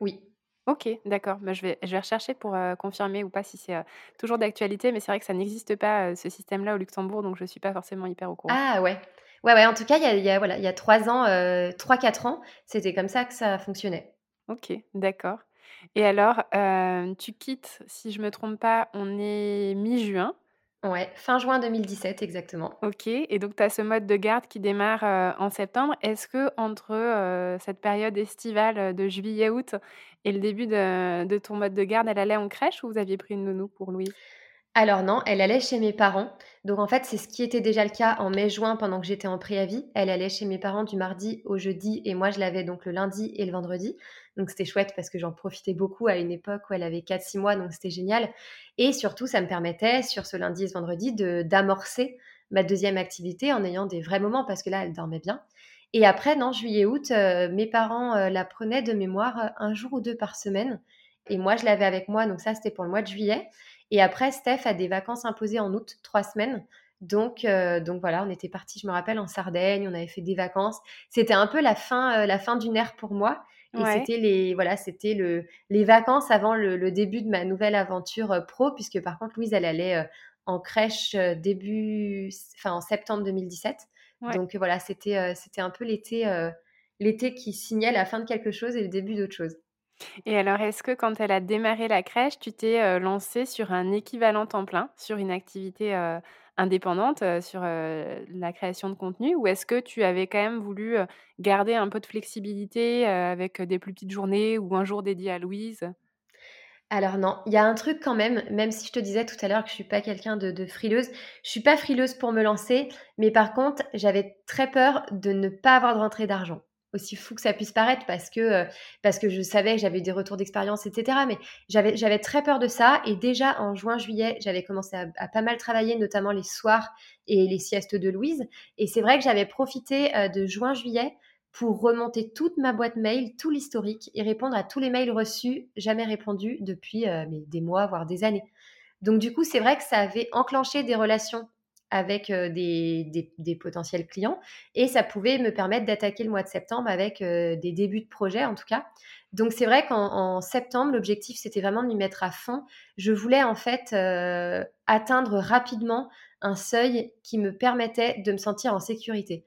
Oui. Ok, d'accord. Bah, je, vais, je vais rechercher pour confirmer ou pas si c'est toujours d'actualité, mais c'est vrai que ça n'existe pas, ce système-là au Luxembourg, donc je ne suis pas forcément hyper au courant. Ah ouais. Ouais, ouais, en tout cas, il y a, y a, voilà, il y a trois ans, trois, quatre ans, c'était comme ça que ça fonctionnait. Ok, d'accord. Et alors, tu quittes, si je ne me trompe pas, on est mi-juin. Ouais, fin juin 2017 exactement. OK et donc tu as ce mode de garde qui démarre, euh, en septembre. Est-ce que entre euh, cette période estivale, euh, de juillet-août et le début de de ton mode de garde, elle allait en crèche ou vous aviez pris une nounou pour Louise? Alors non, elle allait chez mes parents. Donc en fait, c'est ce qui était déjà le cas en mai-juin pendant que j'étais en préavis. Elle allait chez mes parents du mardi au jeudi et moi je l'avais donc le lundi et le vendredi. Donc c'était chouette parce que j'en profitais beaucoup à une époque où elle avait 4-6 mois, donc c'était génial. Et surtout, ça me permettait sur ce lundi et ce vendredi de d'amorcer ma deuxième activité en ayant des vrais moments parce que là, elle dormait bien. Et après, non, juillet-août, euh, mes parents euh, la prenaient de mémoire euh, un jour ou deux par semaine. Et moi, je l'avais avec moi, donc ça, c'était pour le mois de juillet. Et après, Steph a des vacances imposées en août, trois semaines. Donc, donc voilà, on était parti, je me rappelle, en Sardaigne, on avait fait des vacances. C'était un peu la fin, la fin d'une ère pour moi. Et c'était les, voilà, c'était le, les vacances avant le, début de ma nouvelle aventure euh, pro, puisque par contre, Louise, elle allait en crèche début, enfin en septembre 2017. Donc voilà, c'était, c'était un peu l'été, l'été qui signait la fin de quelque chose et le début d'autre chose. Et alors, est-ce que quand elle a démarré la crèche, tu t'es, lancée sur un équivalent temps plein, sur une activité, indépendante, sur, la création de contenu? Ou est-ce que tu avais quand même voulu, garder un peu de flexibilité, avec, des plus petites journées ou un jour dédié à Louise? Alors non, il y a un truc quand même, même si je te disais tout à l'heure que je suis pas quelqu'un de frileuse, je suis pas frileuse pour me lancer, mais par contre, j'avais très peur de ne pas avoir de rentrée d'argent aussi fou que ça puisse paraître parce que, euh, je savais que j'avais des retours d'expérience, etc. Mais j'avais, très peur de ça. Et déjà en juin, juillet, j'avais commencé à, pas mal travailler, notamment les soirs et les siestes de Louise. Et c'est vrai que j'avais profité euh, de juin, juillet pour remonter toute ma boîte mail, tout l'historique et répondre à tous les mails reçus, jamais répondus depuis euh, des mois, voire des années. Donc du coup, c'est vrai que ça avait enclenché des relations avec des, potentiels clients et ça pouvait me permettre d'attaquer le mois de septembre avec des débuts de projet en tout cas. Donc c'est vrai qu'en septembre, l'objectif c'était vraiment de m'y mettre à fond. Je voulais en fait atteindre rapidement un seuil qui me permettait de me sentir en sécurité.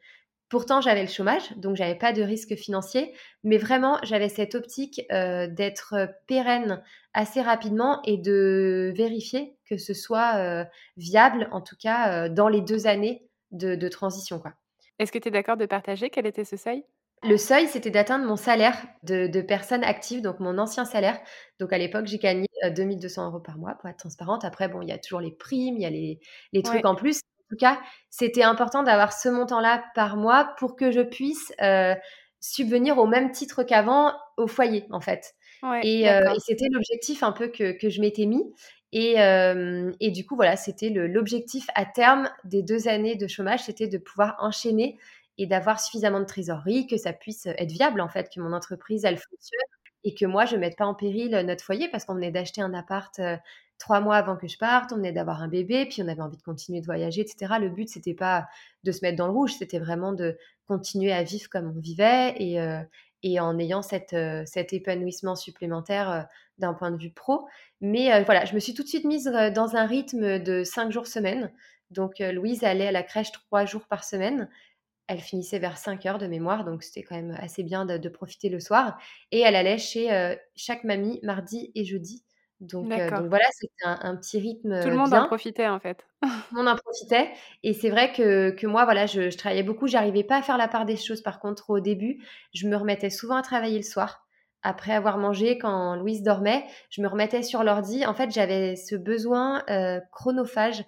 Pourtant, j'avais le chômage, donc j'avais pas de risque financier, mais vraiment, j'avais cette optique euh, d'être euh, pérenne assez rapidement et de vérifier que ce soit euh, viable, en tout cas dans les deux années de, transition. Est-ce que tu es d'accord de partager quel était ce seuil? Le seuil, c'était d'atteindre mon salaire de, de, personne active, donc mon ancien salaire. Donc à l'époque, j'ai gagné 2200 euros par mois pour être transparente. Après, bon, il y a toujours les primes, il y a les, les trucs en plus tout cas, c'était important d'avoir ce montant-là par mois pour que je puisse euh, subvenir au même titre qu'avant au foyer, en fait. Euh, et, c'était l'objectif un peu que, je m'étais mis. Et, euh, et du coup, voilà, c'était l'objectif à terme des deux années de chômage, c'était de pouvoir enchaîner et d'avoir suffisamment de trésorerie, que ça puisse être viable, en fait, que mon entreprise, elle fonctionne et que moi, je ne mette pas en péril notre foyer parce qu'on venait d'acheter un appart trois mois avant que je parte, on venait d'avoir un bébé, puis on avait envie de continuer de voyager, etc. Le but, c'était pas de se mettre dans le rouge, c'était vraiment de continuer à vivre comme on vivait et, euh, en ayant euh, cet épanouissement supplémentaire euh, d'un point de vue pro. Mais voilà, je me suis tout de suite mise dans un rythme de cinq jours semaine. Donc Louise allait à la crèche trois jours par semaine. Elle finissait vers 5 heures de mémoire, donc c'était quand même assez bien de, de, profiter le soir. Et elle allait chez chaque mamie mardi et jeudi donc, euh, donc voilà, c'était un, petit rythme. Tout le monde en profitait en fait. Tout le monde en profitait. Et c'est vrai que, que, moi, voilà, je, je travaillais beaucoup. J'arrivais pas à faire la part des choses. Par contre, au début, je me remettais souvent à travailler le soir. Après avoir mangé, quand Louise dormait, je me remettais sur l'ordi. En fait, j'avais ce besoin euh, chronophage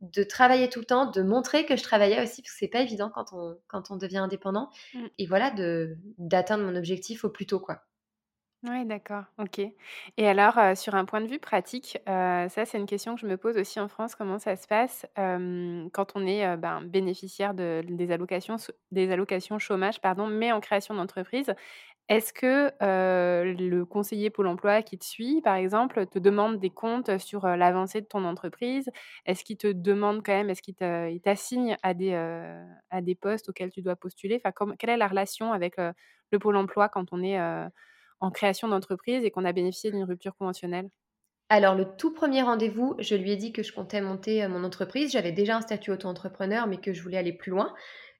de travailler tout le temps, de montrer que je travaillais aussi, parce que c'est pas évident quand on, quand on devient indépendant. Mmh. Et voilà, d'atteindre mon objectif au plus tôt, quoi. Oui, d'accord, OK. Et alors, sur un point de vue pratique, ça, c'est une question que je me pose aussi en France. Comment ça se passe, quand on est, ben, bénéficiaire de des allocations des allocations chômage, pardon, mais en création d'entreprise? Est-ce que, le conseiller Pôle emploi qui te suit, par exemple, te demande des comptes sur, l'avancée de ton entreprise? Est-ce qu'il te demande quand même est-ce qu'il t'assigne à des, à des postes auxquels tu dois postuler? Enfin, quelle est la relation avec, le Pôle emploi quand on est, en création d'entreprise et qu'on a bénéficié d'une rupture conventionnelle? Alors, le tout premier rendez-vous, je lui ai dit que je comptais monter euh, mon entreprise. J'avais déjà un statut auto-entrepreneur, mais que je voulais aller plus loin.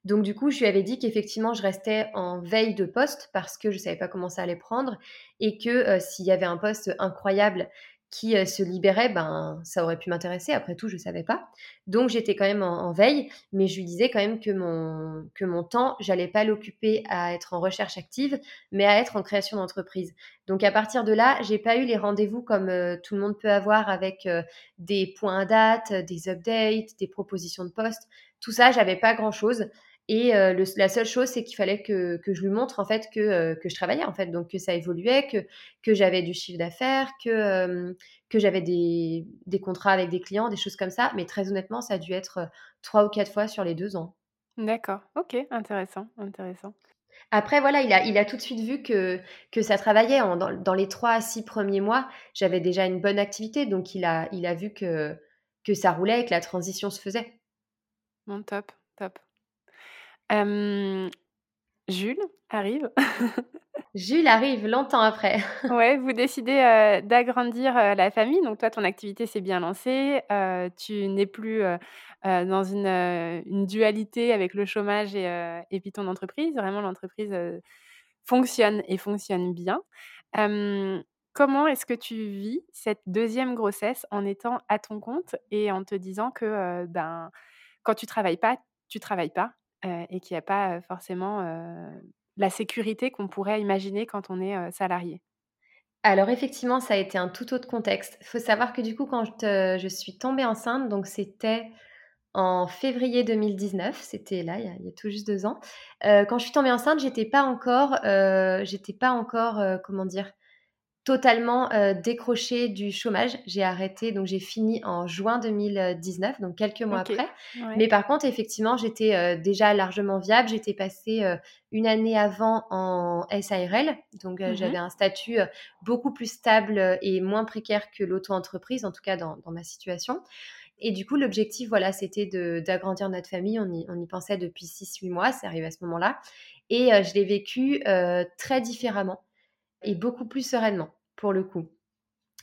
Donc, du coup, je lui avais dit qu'effectivement, je restais en veille de poste parce que je ne savais pas comment ça allait prendre et que euh, s'il y avait un poste incroyable qui euh, se libérait, ben ça aurait pu m'intéresser. Après tout, je ne savais pas. Donc j'étais quand même en, veille, mais je lui disais quand même que mon, que mon temps, j'allais pas l'occuper à être en recherche active, mais à être en création d'entreprise. Donc à partir de là, j'ai pas eu les rendez-vous comme euh, tout le monde peut avoir avec euh, des points à date, des updates, des propositions de poste. Tout ça, j'avais pas grand-chose. Et euh, la seule chose, c'est qu'il fallait que, que, je lui montre en fait que, euh, que, je travaillais en fait, donc que ça évoluait, que, que j'avais du chiffre d'affaires, que, euh, que j'avais des, des, contrats avec des clients, des choses comme ça. Mais très honnêtement, ça a dû être trois ou quatre fois sur les deux ans. D'accord, ok, intéressant, intéressant. Après, voilà, il a, il a tout de suite vu que, que ça travaillait. En, dans, dans, les trois à six premiers mois, j'avais déjà une bonne activité, donc il a, il a vu que, que ça roulait et que la transition se faisait. Bon, top, top. Jules arrive. Jules arrive longtemps après. Ouais, vous décidez, d'agrandir, la famille. Donc toi, ton activité s'est bien lancée, tu n'es plus, dans une, une dualité avec le chômage et et puis ton entreprise. Vraiment l'entreprise, fonctionne et fonctionne bien. comment est-ce que tu vis cette deuxième grossesse en étant à ton compte et en te disant que, ben, quand tu travailles pas, tu travailles pas? Et qu'il n'y a pas forcément la sécurité qu'on pourrait imaginer quand on est salarié. Alors effectivement, ça a été un tout autre contexte. Il faut savoir que du coup, quand je, suis tombée enceinte, donc c'était en février 2019, c'était là, il y, a, tout juste deux ans. quand je suis tombée enceinte, j'étais pas encore, j'étais pas encore, comment dire, totalement euh, décroché du chômage. J'ai arrêté, donc j'ai fini en juin 2019, donc quelques mois après. Mais par contre, effectivement, j'étais euh, déjà largement viable. J'étais passée euh, une année avant en SARL, donc mmh j'avais un statut beaucoup plus stable et moins précaire que l'auto-entreprise, en tout cas dans, ma situation. Et du coup, l'objectif, voilà, c'était d'agrandir notre famille. On y, on y pensait depuis 6-8 mois, c'est arrivé à ce moment-là. Et je l'ai vécu très différemment et beaucoup plus sereinement pour le coup.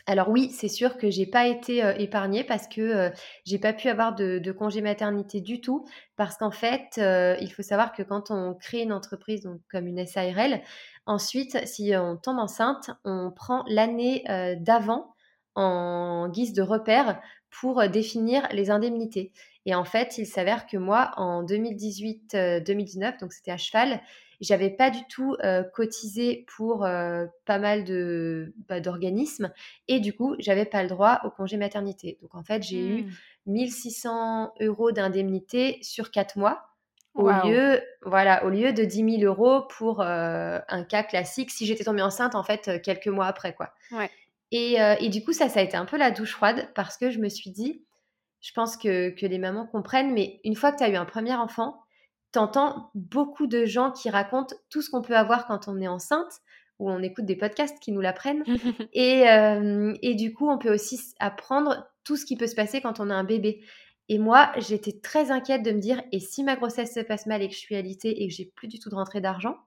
Alors oui, c'est sûr que j'ai pas été euh, épargnée parce que euh, j'ai pas pu avoir de, congé maternité du tout parce qu'en fait, euh, il faut savoir que quand on crée une entreprise donc comme une SARL, ensuite si on tombe enceinte, on prend l'année d'avant en guise de repère pour définir les indemnités. Et en fait, il s'avère que moi, en 2018-2019, donc c'était à cheval, j'avais pas du tout euh, cotisé pour euh, pas mal de bah, d'organismes et du coup j'avais pas le droit au congé maternité. Donc en fait j'ai eu 1600 mmh. euros d'indemnité sur quatre mois au lieu voilà au lieu de 10 000 euros pour euh, un cas classique si j'étais tombée enceinte en fait quelques mois après quoi. Ouais. Et, et, du coup, ça, ça a été un peu la douche froide parce que je me suis dit, je pense que, que les mamans comprennent, mais une fois que tu as eu un premier enfant, tu entends beaucoup de gens qui racontent tout ce qu'on peut avoir quand on est enceinte, ou on écoute des podcasts qui nous l'apprennent. et, et du coup, on peut aussi apprendre tout ce qui peut se passer quand on a un bébé. Et moi, j'étais très inquiète de me dire, et si ma grossesse se passe mal et que je suis alitée et que j'ai plus du tout de rentrée d'argent,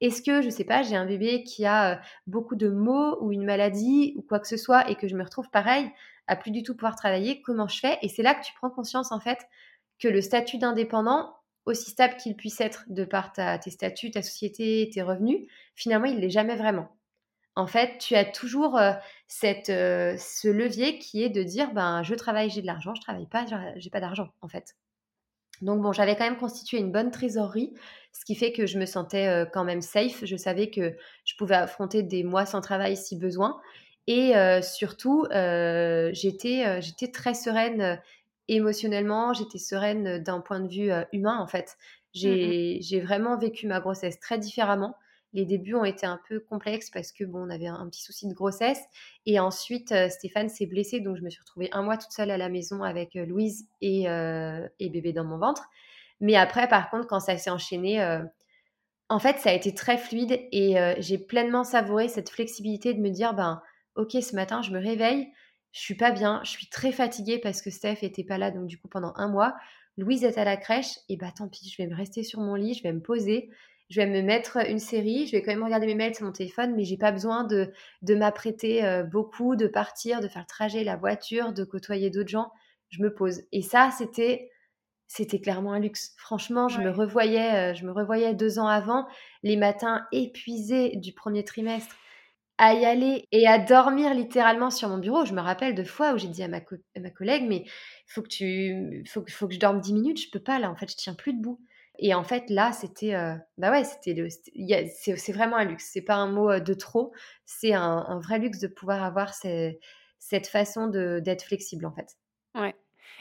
est-ce que, je sais pas, j'ai un bébé qui a euh, beaucoup de maux ou une maladie ou quoi que ce soit et que je me retrouve pareil à plus du tout pouvoir travailler, comment je fais? Et c'est là que tu prends conscience en fait que le statut d'indépendant, aussi stable qu'il puisse être de par tes statuts, ta société, tes revenus, finalement, il l'est jamais vraiment. En fait, tu as toujours euh, cette, euh, ce levier qui est de dire, ben, je travaille, j'ai de l'argent, je travaille pas, j'ai pas d'argent, en fait. Donc bon, j'avais quand même constitué une bonne trésorerie, ce qui fait que je me sentais euh, quand même safe. Je savais que je pouvais affronter des mois sans travail si besoin. Et surtout, j'étais très sereine émotionnellement, j'étais sereine d'un point de vue humain en fait. J'ai, mmh j'ai vraiment vécu ma grossesse très différemment. Les débuts ont été un peu complexes parce que bon, on avait un petit souci de grossesse. Et ensuite, euh, Stéphane s'est blessé, donc je me suis retrouvée un mois toute seule à la maison avec euh, Louise euh, et, bébé dans mon ventre. Mais après, par contre, quand ça s'est enchaîné, en fait, ça a été très fluide et j'ai pleinement savouré cette flexibilité de me dire, ben, ok, ce matin, je me réveille, je suis pas bien, je suis très fatiguée parce que Steph était pas là, donc du coup pendant un mois. Louise est à la crèche, et bah tant pis, je vais me rester sur mon lit, je vais me poser, je vais me mettre une série, je vais quand même regarder mes mails sur mon téléphone, mais j'ai pas besoin de, de m'apprêter euh, beaucoup, de partir, de faire le trajet, la voiture, de côtoyer d'autres gens. Je me pose. Et ça, c'était c'était clairement un luxe. Franchement, je me revoyais, euh, je me revoyais deux ans avant, les matins épuisés du premier trimestre, à y aller et à dormir littéralement sur mon bureau. Je me rappelle de fois où j'ai dit à ma, ma collègue, mais faut que tu, faut, faut que je dorme dix minutes, je peux pas là. En fait, je tiens plus debout. Et en fait, là, c'était, euh, bah ouais, c'était c'est vraiment un luxe. C'est pas un mot euh, de trop, c'est un, vrai luxe de pouvoir avoir cette façon d'être flexible, en fait. Ouais.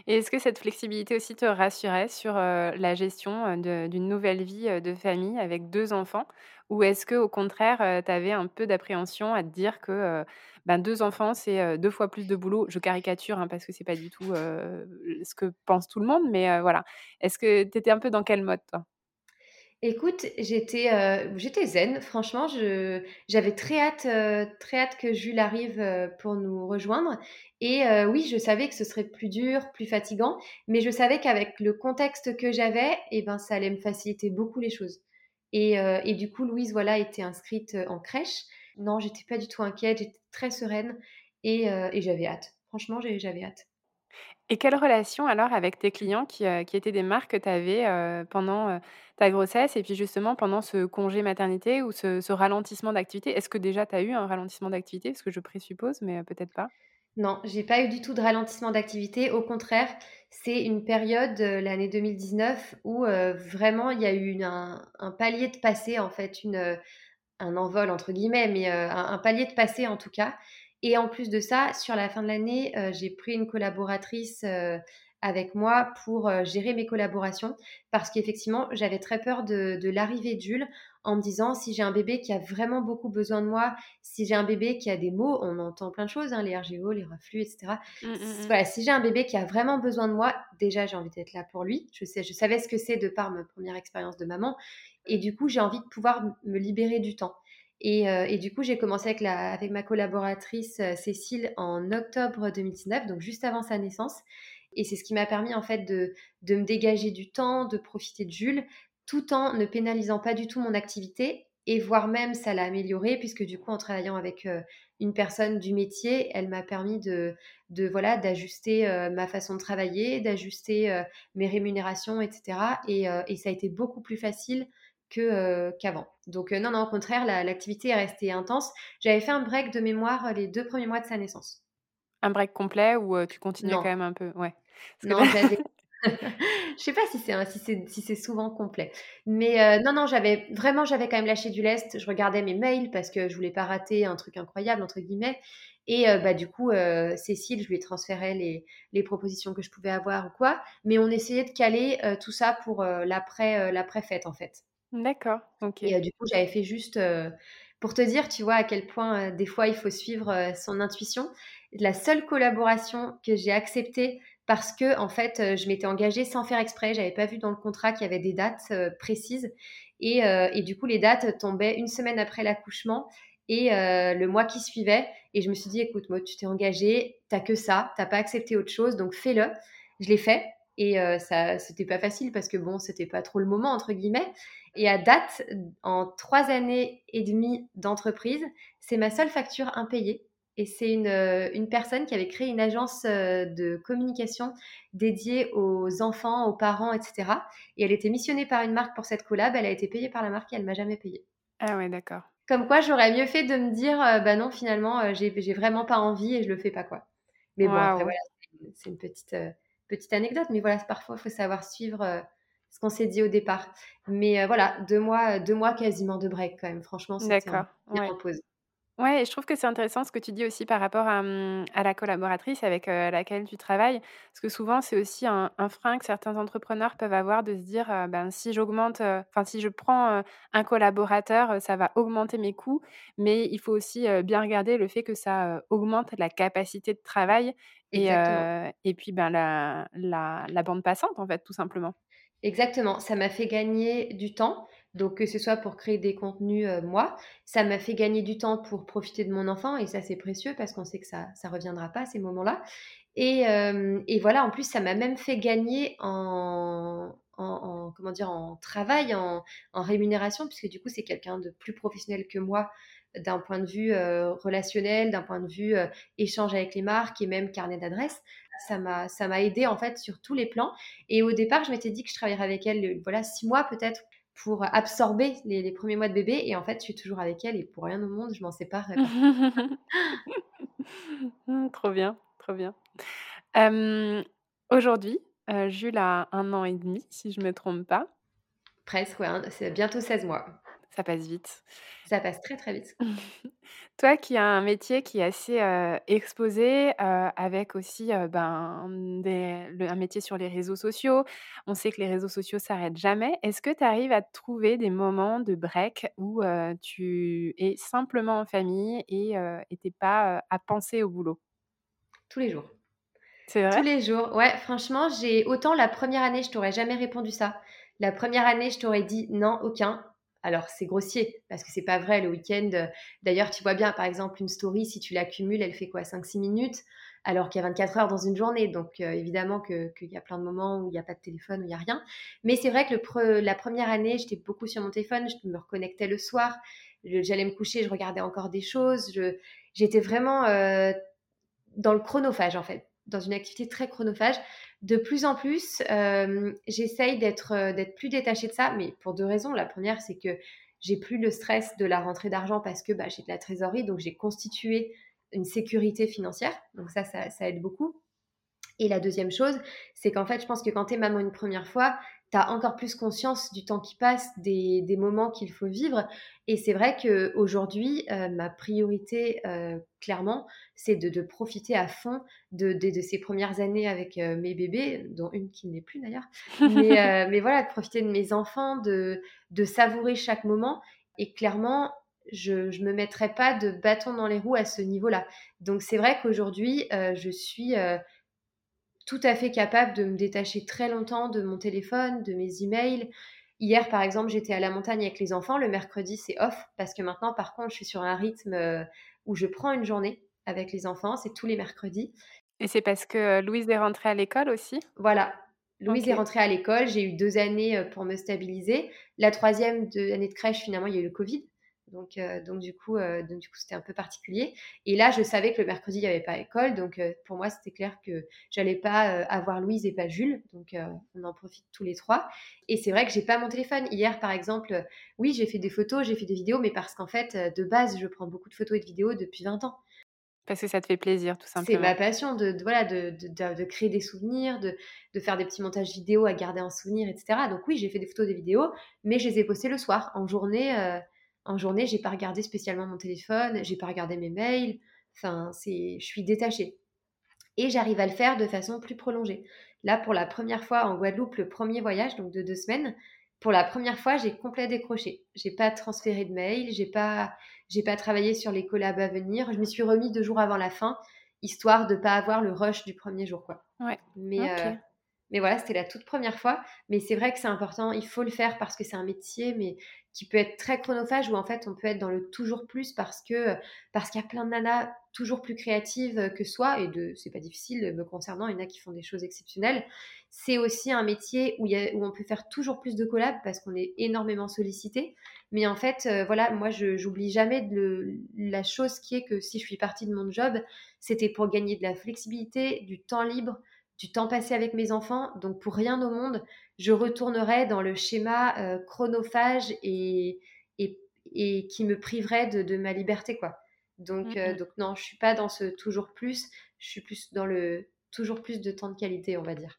Et est-ce que cette flexibilité aussi te rassurait sur la gestion d'une nouvelle vie de famille avec deux enfants? Ou est-ce que au contraire, tu avais un peu d'appréhension à te dire que ben, deux enfants, c'est deux fois plus de boulot? Je caricature hein, parce que c'est pas du tout ce que pense tout le monde, mais voilà. Est-ce que tu étais un peu dans quel mode, toi? Écoute, j'étais j'étais zen. Franchement, j'avais très hâte, très hâte que Jules arrive pour nous rejoindre. Et oui, je savais que ce serait plus dur, plus fatigant, mais je savais qu'avec le contexte que j'avais, eh ben, ça allait me faciliter beaucoup les choses. Et, et du coup, Louise, voilà, était inscrite en crèche non, j'étais pas du tout inquiète, j'étais très sereine et, euh, j'avais hâte. Franchement, j'avais hâte. Et quelle relation alors avec tes clients qui, euh, étaient des marques que tu avais euh, pendant ta grossesse et puis justement pendant ce congé maternité ou ce, ralentissement d'activité Est-ce que déjà tu as eu un ralentissement d'activité? Ce que je présuppose, mais peut-être pas. Non, j'ai pas eu du tout de ralentissement d'activité. Au contraire, c'est une période, l'année 2019, où vraiment il y a eu un, palier de passé, en fait, un envol entre guillemets, mais euh, un, palier de passé en tout cas. Et en plus de ça, sur la fin de l'année, euh, j'ai pris une collaboratrice euh, avec moi pour gérer mes collaborations parce qu'effectivement, j'avais très peur de, l'arrivée Jules en me disant si j'ai un bébé qui a vraiment beaucoup besoin de moi, si j'ai un bébé qui a des mots, on entend plein de choses, hein, les RGO, les reflux, etc. Mmh, mmh, mmh. Voilà, si j'ai un bébé qui a vraiment besoin de moi, déjà j'ai envie d'être là pour lui. Je, sais, je savais ce que c'est de par ma première expérience de maman. Et du coup, j'ai envie de pouvoir me libérer du temps. Et, euh, et du coup, j'ai commencé avec, la, avec ma collaboratrice euh, Cécile en octobre 2019, donc juste avant sa naissance. Et c'est ce qui m'a permis en fait de, de me dégager du temps, de profiter de Jules, tout en ne pénalisant pas du tout mon activité et voire même ça l'a amélioré puisque du coup en travaillant avec euh, une personne du métier, elle m'a permis de, de voilà d'ajuster ma façon de travailler, d'ajuster mes rémunérations, etc. Et, ça a été beaucoup plus facile euh, qu'avant. Donc euh, non, non, au contraire, l'activité est restée intense. J'avais fait un break de mémoire euh, les deux premiers mois de sa naissance. Un break complet ou tu continuais quand même un peu? Ouais. non, j'avais... je sais pas si c'est si c'est si souvent complet, mais non non j'avais vraiment j'avais quand même lâché du lest. Je regardais mes mails parce que je voulais pas rater un truc incroyable entre guillemets. Et bah du coup Cécile je lui ai transféré les, les propositions que je pouvais avoir ou quoi, mais on essayait de caler tout ça pour l'après l'après fête en fait. D'accord, OK. Et du coup, j'avais fait juste, Pour te dire, tu vois, à quel point des fois il faut suivre son intuition, la seule collaboration que j'ai acceptée parce que en fait, je m'étais engagée sans faire exprès. J'avais pas vu dans le contrat qu'il y avait des dates précises et, et, du coup, les dates tombaient une semaine après l'accouchement et le mois qui suivait. Et je me suis dit, écoute, moi, tu t'es engagée, t'as que ça, t'as pas accepté autre chose, donc fais-le. Je l'ai fait. Et ça, c'était pas facile parce que bon, c'était pas trop le moment entre guillemets. Et à date, en trois années et demie d'entreprise, c'est ma seule facture impayée. Et c'est une, une, personne qui avait créé une agence de communication dédiée aux enfants, aux parents, etc. Et elle était missionnée par une marque pour cette collab. Elle a été payée par la marque et elle m'a jamais payée. Ah ouais, d'accord. Comme quoi, j'aurais mieux fait de me dire, bah non, finalement, j'ai vraiment pas envie et je le fais pas quoi. Mais bon, après, voilà, c'est une petite petite anecdote, mais voilà, parfois, il faut savoir suivre euh, ce qu'on s'est dit au départ. Mais euh, voilà, deux mois, deux mois quasiment de break quand même. Franchement, c'est bien en pause. Ouais, et je trouve que c'est intéressant ce que tu dis aussi par rapport à, mmh, la collaboratrice avec euh, laquelle tu travailles. Parce que souvent, c'est aussi un, frein que certains entrepreneurs peuvent avoir de se dire ben, si j'augmente, enfin, si je prends un collaborateur, ça va augmenter mes coûts. Mais il faut aussi bien regarder le fait que ça augmente la capacité de travail et, et puis ben, la, la, la bande passante, en fait, tout simplement. Exactement, ça m'a fait gagner du temps. Donc que ce soit pour créer des contenus moi, ça m'a fait gagner du temps pour profiter de mon enfant et ça c'est précieux parce qu'on sait que ça ça reviendra pas à ces moments-là. Et, et voilà, en plus ça m'a même fait gagner en, en, comment dire en travail, en, en rémunération puisque du coup c'est quelqu'un de plus professionnel que moi d'un point de vue relationnel, d'un point de vue échange avec les marques et même carnet d'adresses. Ça m'a, ça m'a aidé en fait sur tous les plans. Et au départ, je m'étais dit que je travaillerais avec elle, voilà, six mois peut-être pour absorber les, premiers mois de bébé. Et en fait, je suis toujours avec elle et pour rien au monde, je m'en sépare. trop bien, trop bien. aujourd'hui, Jules a un an et demi, si je ne me trompe pas. Presque, ouais, c'est bientôt 16 mois. Ça passe vite. Ça passe très très vite. Toi qui as un métier qui est assez exposé, avec aussi ben, un métier sur les réseaux sociaux, on sait que les réseaux sociaux s'arrêtent jamais. Est-ce que tu arrives à trouver des moments de break où tu es simplement en famille et tu pas à penser au boulot? Tous les jours. C'est vrai? Tous les jours. Ouais, franchement, j'ai autant la première année, je t'aurais jamais répondu ça. La première année, je t'aurais dit non, aucun. Alors c'est grossier parce que c'est pas vrai le week-end. Euh, d'ailleurs, tu vois bien par exemple une story si tu l'accumules, elle fait quoi 5 6 minutes alors qu'il y a 24 heures dans une journée. Donc euh, évidemment qu'il y a plein de moments où il n'y a pas de téléphone, où il n'y a rien. Mais c'est vrai que la première année, j'étais beaucoup sur mon téléphone, je me reconnectais le soir, j'allais me coucher, je regardais encore des choses, j'étais vraiment euh, dans le chronophage en fait, dans une activité très chronophage de plus en plus, euh, j'essaye d'être euh, d'être plus détachée de ça, mais pour deux raisons. La première, c'est que j'ai plus le stress de la rentrée d'argent parce que bah, j'ai de la trésorerie, donc j'ai constitué une sécurité financière. Donc ça, ça, aide beaucoup. Et la deuxième chose, c'est qu'en fait, je pense que quand tu es maman une première fois, tu as encore plus conscience du temps qui passe, des, moments qu'il faut vivre. Et c'est vrai qu'aujourd'hui, euh, ma priorité, euh, clairement, c'est de, profiter à fond de, ces premières années avec euh, mes bébés, dont une qui n'est plus d'ailleurs. Mais, voilà, de profiter de mes enfants, de, savourer chaque moment. Et clairement, je ne me mettrai pas de bâton dans les roues à ce niveau-là. Donc c'est vrai qu'aujourd'hui, je suis tout à fait capable de me détacher très longtemps de mon téléphone, de mes emails. Hier, par exemple, j'étais à la montagne avec les enfants. Le mercredi, c'est off parce que maintenant, par contre, je suis sur un rythme euh, où je prends une journée avec les enfants. C'est tous les mercredis. Et c'est parce que Louise est rentrée à l'école aussi? Voilà. Louise est rentrée à l'école. J'ai eu deux années euh, pour me stabiliser. La troisième année de crèche, finalement, il y a eu le Covid. Donc, euh, donc du coup, euh, du coup, c'était un peu particulier. Et là, je savais que le mercredi, il n'y avait pas école. Donc, euh, pour moi, c'était clair que j'allais pas avoir Louise et pas Jules. Donc, on en profite tous les trois. Et c'est vrai que j'ai pas mon téléphone. Hier, par exemple, oui, j'ai fait des photos, j'ai fait des vidéos, mais parce qu'en fait, de base, je prends beaucoup de photos et de vidéos depuis 20 ans. Parce que ça te fait plaisir, tout simplement. C'est ma passion de, voilà, de, de, créer des souvenirs, de, faire des petits montages vidéo à garder en souvenir, etc. Donc oui, j'ai fait des photos, des vidéos, mais je les ai postées le soir, en journée en journée, j'ai pas regardé spécialement mon téléphone, j'ai pas regardé mes mails. Enfin, c'est, je suis détachée. Et j'arrive à le faire de façon plus prolongée. Là, pour la première fois en Guadeloupe, le premier voyage, donc de deux semaines, pour la première fois, j'ai complètement décroché. J'ai pas transféré de mail, j'ai pas, j'ai pas travaillé sur les collabs à venir. Je me suis remis deux jours avant la fin, histoire de pas avoir le rush du premier jour, quoi. Ouais. Mais, euh, mais voilà, c'était la toute première fois. Mais c'est vrai que c'est important, il faut le faire parce que c'est un métier, mais qui peut être très chronophage où en fait on peut être dans le toujours plus parce que parce qu'il y a plein de nanas toujours plus créatives que soi et de c'est pas difficile me concernant, il y en a qui font des choses exceptionnelles. C'est aussi un métier où, y a, où on peut faire toujours plus de collabs parce qu'on est énormément sollicité. Mais en fait, euh, voilà, moi je j'oublie jamais la chose qui est que si je suis partie de mon job, c'était pour gagner de la flexibilité, du temps libre, du temps passé avec mes enfants. Donc pour rien au monde, je retournerais dans le schéma euh, chronophage et, et, qui me priverait de, ma liberté. quoi. Donc, euh, donc non, je suis pas dans ce toujours plus, je suis plus dans le toujours plus de temps de qualité, on va dire.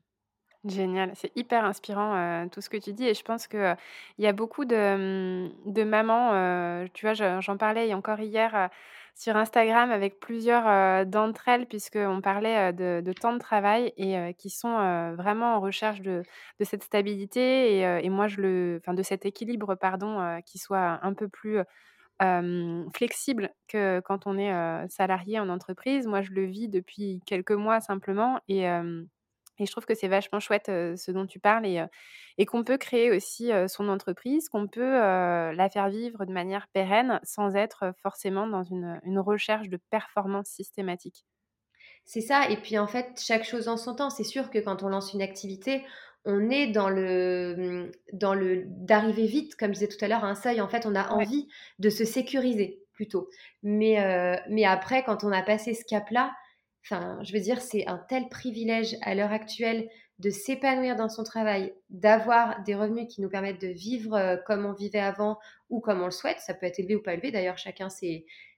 Génial, c'est hyper inspirant euh, tout ce que tu dis et je pense qu'il il y a beaucoup de, mmh, de mamans, tu vois, j'en parlais encore hier sur Instagram avec plusieurs d'entre elles, puisqu'on parlait de, temps de travail et qui sont vraiment en recherche de, cette stabilité et, et, moi, je le, enfin, de cet équilibre, pardon, qui soit un peu plus flexible que quand on est salarié en entreprise. Moi, je le vis depuis quelques mois simplement et et je trouve que c'est vachement chouette ce dont tu parles et, et qu'on peut créer aussi son entreprise, qu'on peut la faire vivre de manière pérenne sans être forcément dans une, une recherche de performance systématique. C'est ça, et puis en fait, chaque chose en son temps. C'est sûr que quand on lance une activité, on est dans le, mmh, dans le d'arriver vite, comme je disais tout à l'heure, à un seuil. En fait, on a envie de se sécuriser plutôt. Mais, mais après, quand on a passé ce cap-là, Enfin, je veux dire, c'est un tel privilège à l'heure actuelle de s'épanouir dans son travail, d'avoir des revenus qui nous permettent de vivre euh, comme on vivait avant ou comme on le souhaite. Ça peut être élevé ou pas élevé. D'ailleurs, chacun,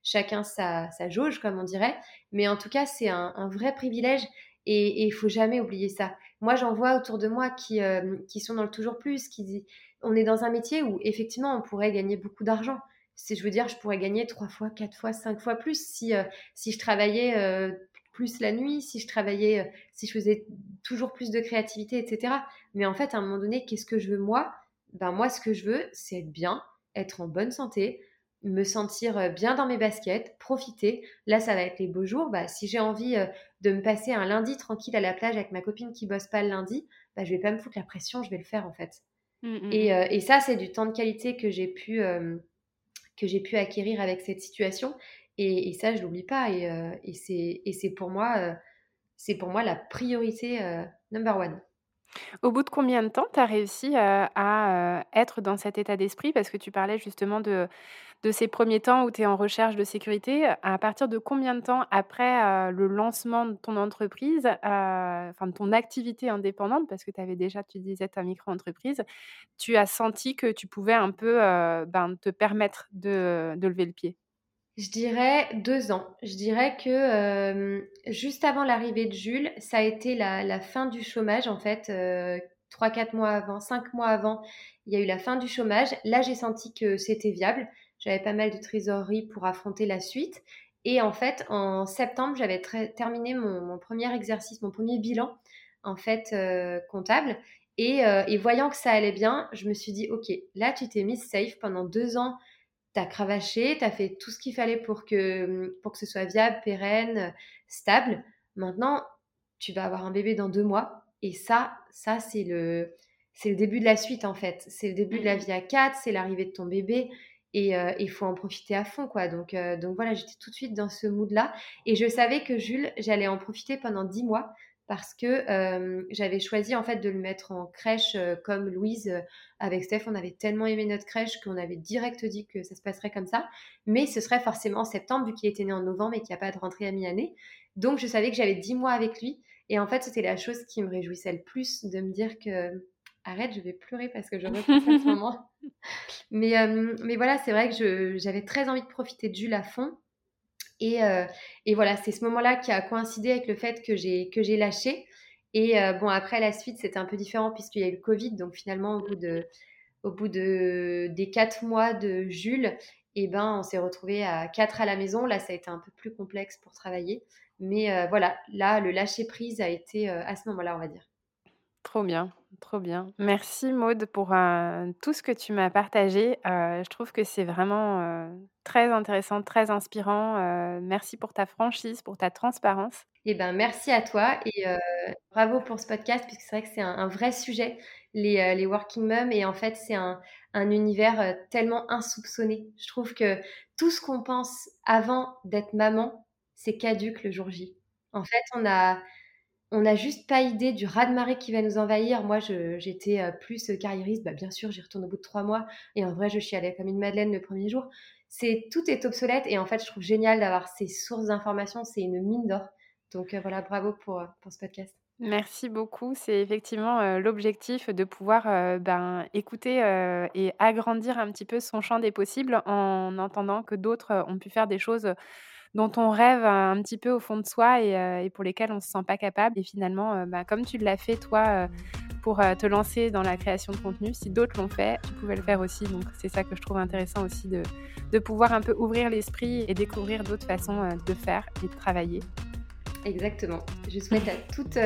chacun sa, jauge, comme on dirait. Mais en tout cas, c'est un, vrai privilège et il faut jamais oublier ça. Moi, j'en vois autour de moi qui, euh, qui sont dans le toujours plus, qui disent, on est dans un métier où effectivement, on pourrait gagner beaucoup d'argent. Si je veux dire, je pourrais gagner trois fois, quatre fois, cinq fois plus si, euh, si je travaillais plus la nuit, si je travaillais, euh, si je faisais toujours plus de créativité, etc. Mais en fait, à un moment donné, qu'est-ce que je veux moi? Ben moi, ce que je veux, c'est être bien, être en bonne santé, me sentir euh, bien dans mes baskets, profiter. Là, ça va être les beaux jours. Bah, si j'ai envie euh, de me passer un lundi tranquille à la plage avec ma copine qui bosse pas le lundi, bah, je vais pas me foutre la pression, je vais le faire en fait. Mmh, mmh, et, mmh. et, ça, c'est du temps de qualité que j'ai pu, que j'ai pu acquérir avec cette situation. Et, ça, je l'oublie pas. Et, euh, c'est pour moi, euh, c'est pour moi la priorité euh, number one. Au bout de combien de temps tu as réussi à être dans cet état d'esprit? Parce que tu parlais justement de, de ces premiers temps où tu es en recherche de sécurité. À partir de combien de temps après le lancement de ton entreprise, enfin de ton activité indépendante, parce que tu avais déjà, tu disais, ta micro-entreprise, tu as senti que tu pouvais un peu ben, te permettre de lever le pied? Je dirais deux ans. Je dirais que euh, juste avant l'arrivée de Jules, ça a été la, fin du chômage en fait. Euh, trois, quatre mois avant, cinq mois avant, il y a eu la fin du chômage. Là, j'ai senti que c'était viable. J'avais pas mal de trésorerie pour affronter la suite. Et en fait, en septembre, j'avais terminé mon, premier exercice, mon premier bilan en fait euh, comptable. Et, et voyant que ça allait bien, je me suis dit, ok, là, tu t'es mise safe pendant deux ans t'as cravaché, t'as fait tout ce qu'il fallait pour que, pour que ce soit viable, pérenne, stable. Maintenant, tu vas avoir un bébé dans deux mois. Et ça, ça c'est le, c'est le début de la suite en fait. C'est le début de la mmh vie à quatre, c'est l'arrivée de ton bébé. Et euh, il faut en profiter à fond, quoi. Donc, euh, donc voilà, j'étais tout de suite dans ce mood-là. Et je savais que Jules, j'allais en profiter pendant dix mois parce que euh, j'avais choisi en fait de le mettre en crèche euh, comme Louise euh, avec Steph. On avait tellement aimé notre crèche qu'on avait direct dit que ça se passerait comme ça. Mais ce serait forcément en septembre vu qu'il était né en novembre et qu'il n'y a pas de rentrée à mi-année. Donc je savais que j'avais 10 mois avec lui. Et en fait, c'était la chose qui me réjouissait le plus de me dire que arrête, je vais pleurer parce que je repense à ce moment. Mais, mais voilà, c'est vrai que j'avais très envie de profiter de Jules à fond. Euh, et, voilà, c'est ce moment-là qui a coïncidé avec le fait que j'ai, que j'ai lâché. Et euh, bon, après, la suite, c'était un peu différent puisqu'il y a eu le Covid. Donc finalement, au bout, de, au bout de, des quatre mois de Jules, eh ben, on s'est retrouvé à quatre à la maison. Là, ça a été un peu plus complexe pour travailler. Mais euh, voilà, là, le lâcher prise a été à ce moment-là, on va dire. Trop bien, trop bien. Merci Maude pour tout ce que tu m'as partagé. je trouve que c'est vraiment très intéressant, très inspirant. merci pour ta franchise, pour ta transparence. Eh ben, merci à toi et bravo pour ce podcast puisque c'est vrai que c'est un, vrai sujet, les, les working moms et en fait c'est un, un univers tellement insoupçonné. Je trouve que tout ce qu'on pense avant d'être maman, c'est caduque le jour J. En fait, on a on n'a juste pas idée du raz-de-marée qui va nous envahir. Moi, j'étais euh, plus euh, carriériste. Bah, bien sûr, j'y retourne au bout de trois mois. Et en vrai, je allée comme une madeleine le premier jour. Tout est obsolète. Et en fait, je trouve génial d'avoir ces sources d'informations. C'est une mine d'or. Donc euh, voilà, bravo pour, pour ce podcast. Merci beaucoup. C'est effectivement l'objectif de pouvoir ben, écouter et agrandir un petit peu son champ des possibles en entendant que d'autres ont pu faire des choses dont on rêve un petit peu au fond de soi et, euh, pour lesquels on ne se sent pas capable. Et finalement, euh, bah, comme tu l'as fait toi euh, pour te lancer dans la création de contenu, si d'autres l'ont fait, tu pouvais le faire aussi. Donc c'est ça que je trouve intéressant aussi de, de pouvoir un peu ouvrir l'esprit et découvrir d'autres façons de faire et de travailler. Exactement. Je souhaite à toutes,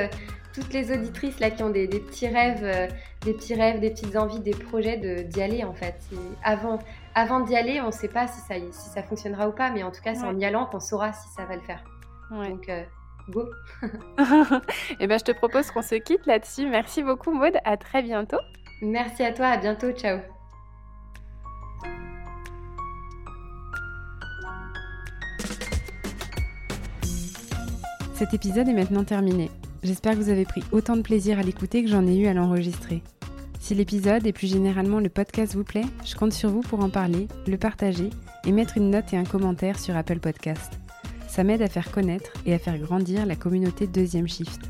toutes les auditrices là qui ont des, petits rêves, des petits rêves, des petites envies, des projets d'y aller en fait. Avant, avant d'y aller, on ne sait pas si ça, si ça fonctionnera ou pas, mais en tout cas, c'est en y allant qu'on saura si ça va le faire. Donc, euh, go Eh ben, je te propose qu'on se quitte là-dessus. Merci beaucoup, Maud. À très bientôt. Merci à toi. À bientôt. Ciao. Cet épisode est maintenant terminé. J'espère que vous avez pris autant de plaisir à l'écouter que j'en ai eu à l'enregistrer. Si l'épisode et plus généralement le podcast vous plaît, je compte sur vous pour en parler, le partager et mettre une note et un commentaire sur Apple Podcast. Ça m'aide à faire connaître et à faire grandir la communauté Deuxième Shift.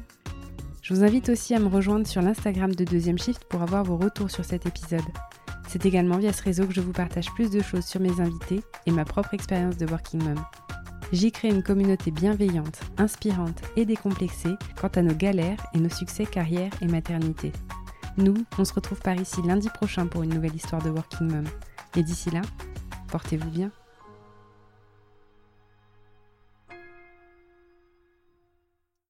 Je vous invite aussi à me rejoindre sur l'Instagram de Deuxième Shift pour avoir vos retours sur cet épisode. C'est également via ce réseau que je vous partage plus de choses sur mes invités et ma propre expérience de Working Mom. J'y crée une communauté bienveillante, inspirante et décomplexée quant à nos galères et nos succès carrière et maternité. Nous, on se retrouve par ici lundi prochain pour une nouvelle histoire de Working Mom. Et d'ici là, portez-vous bien.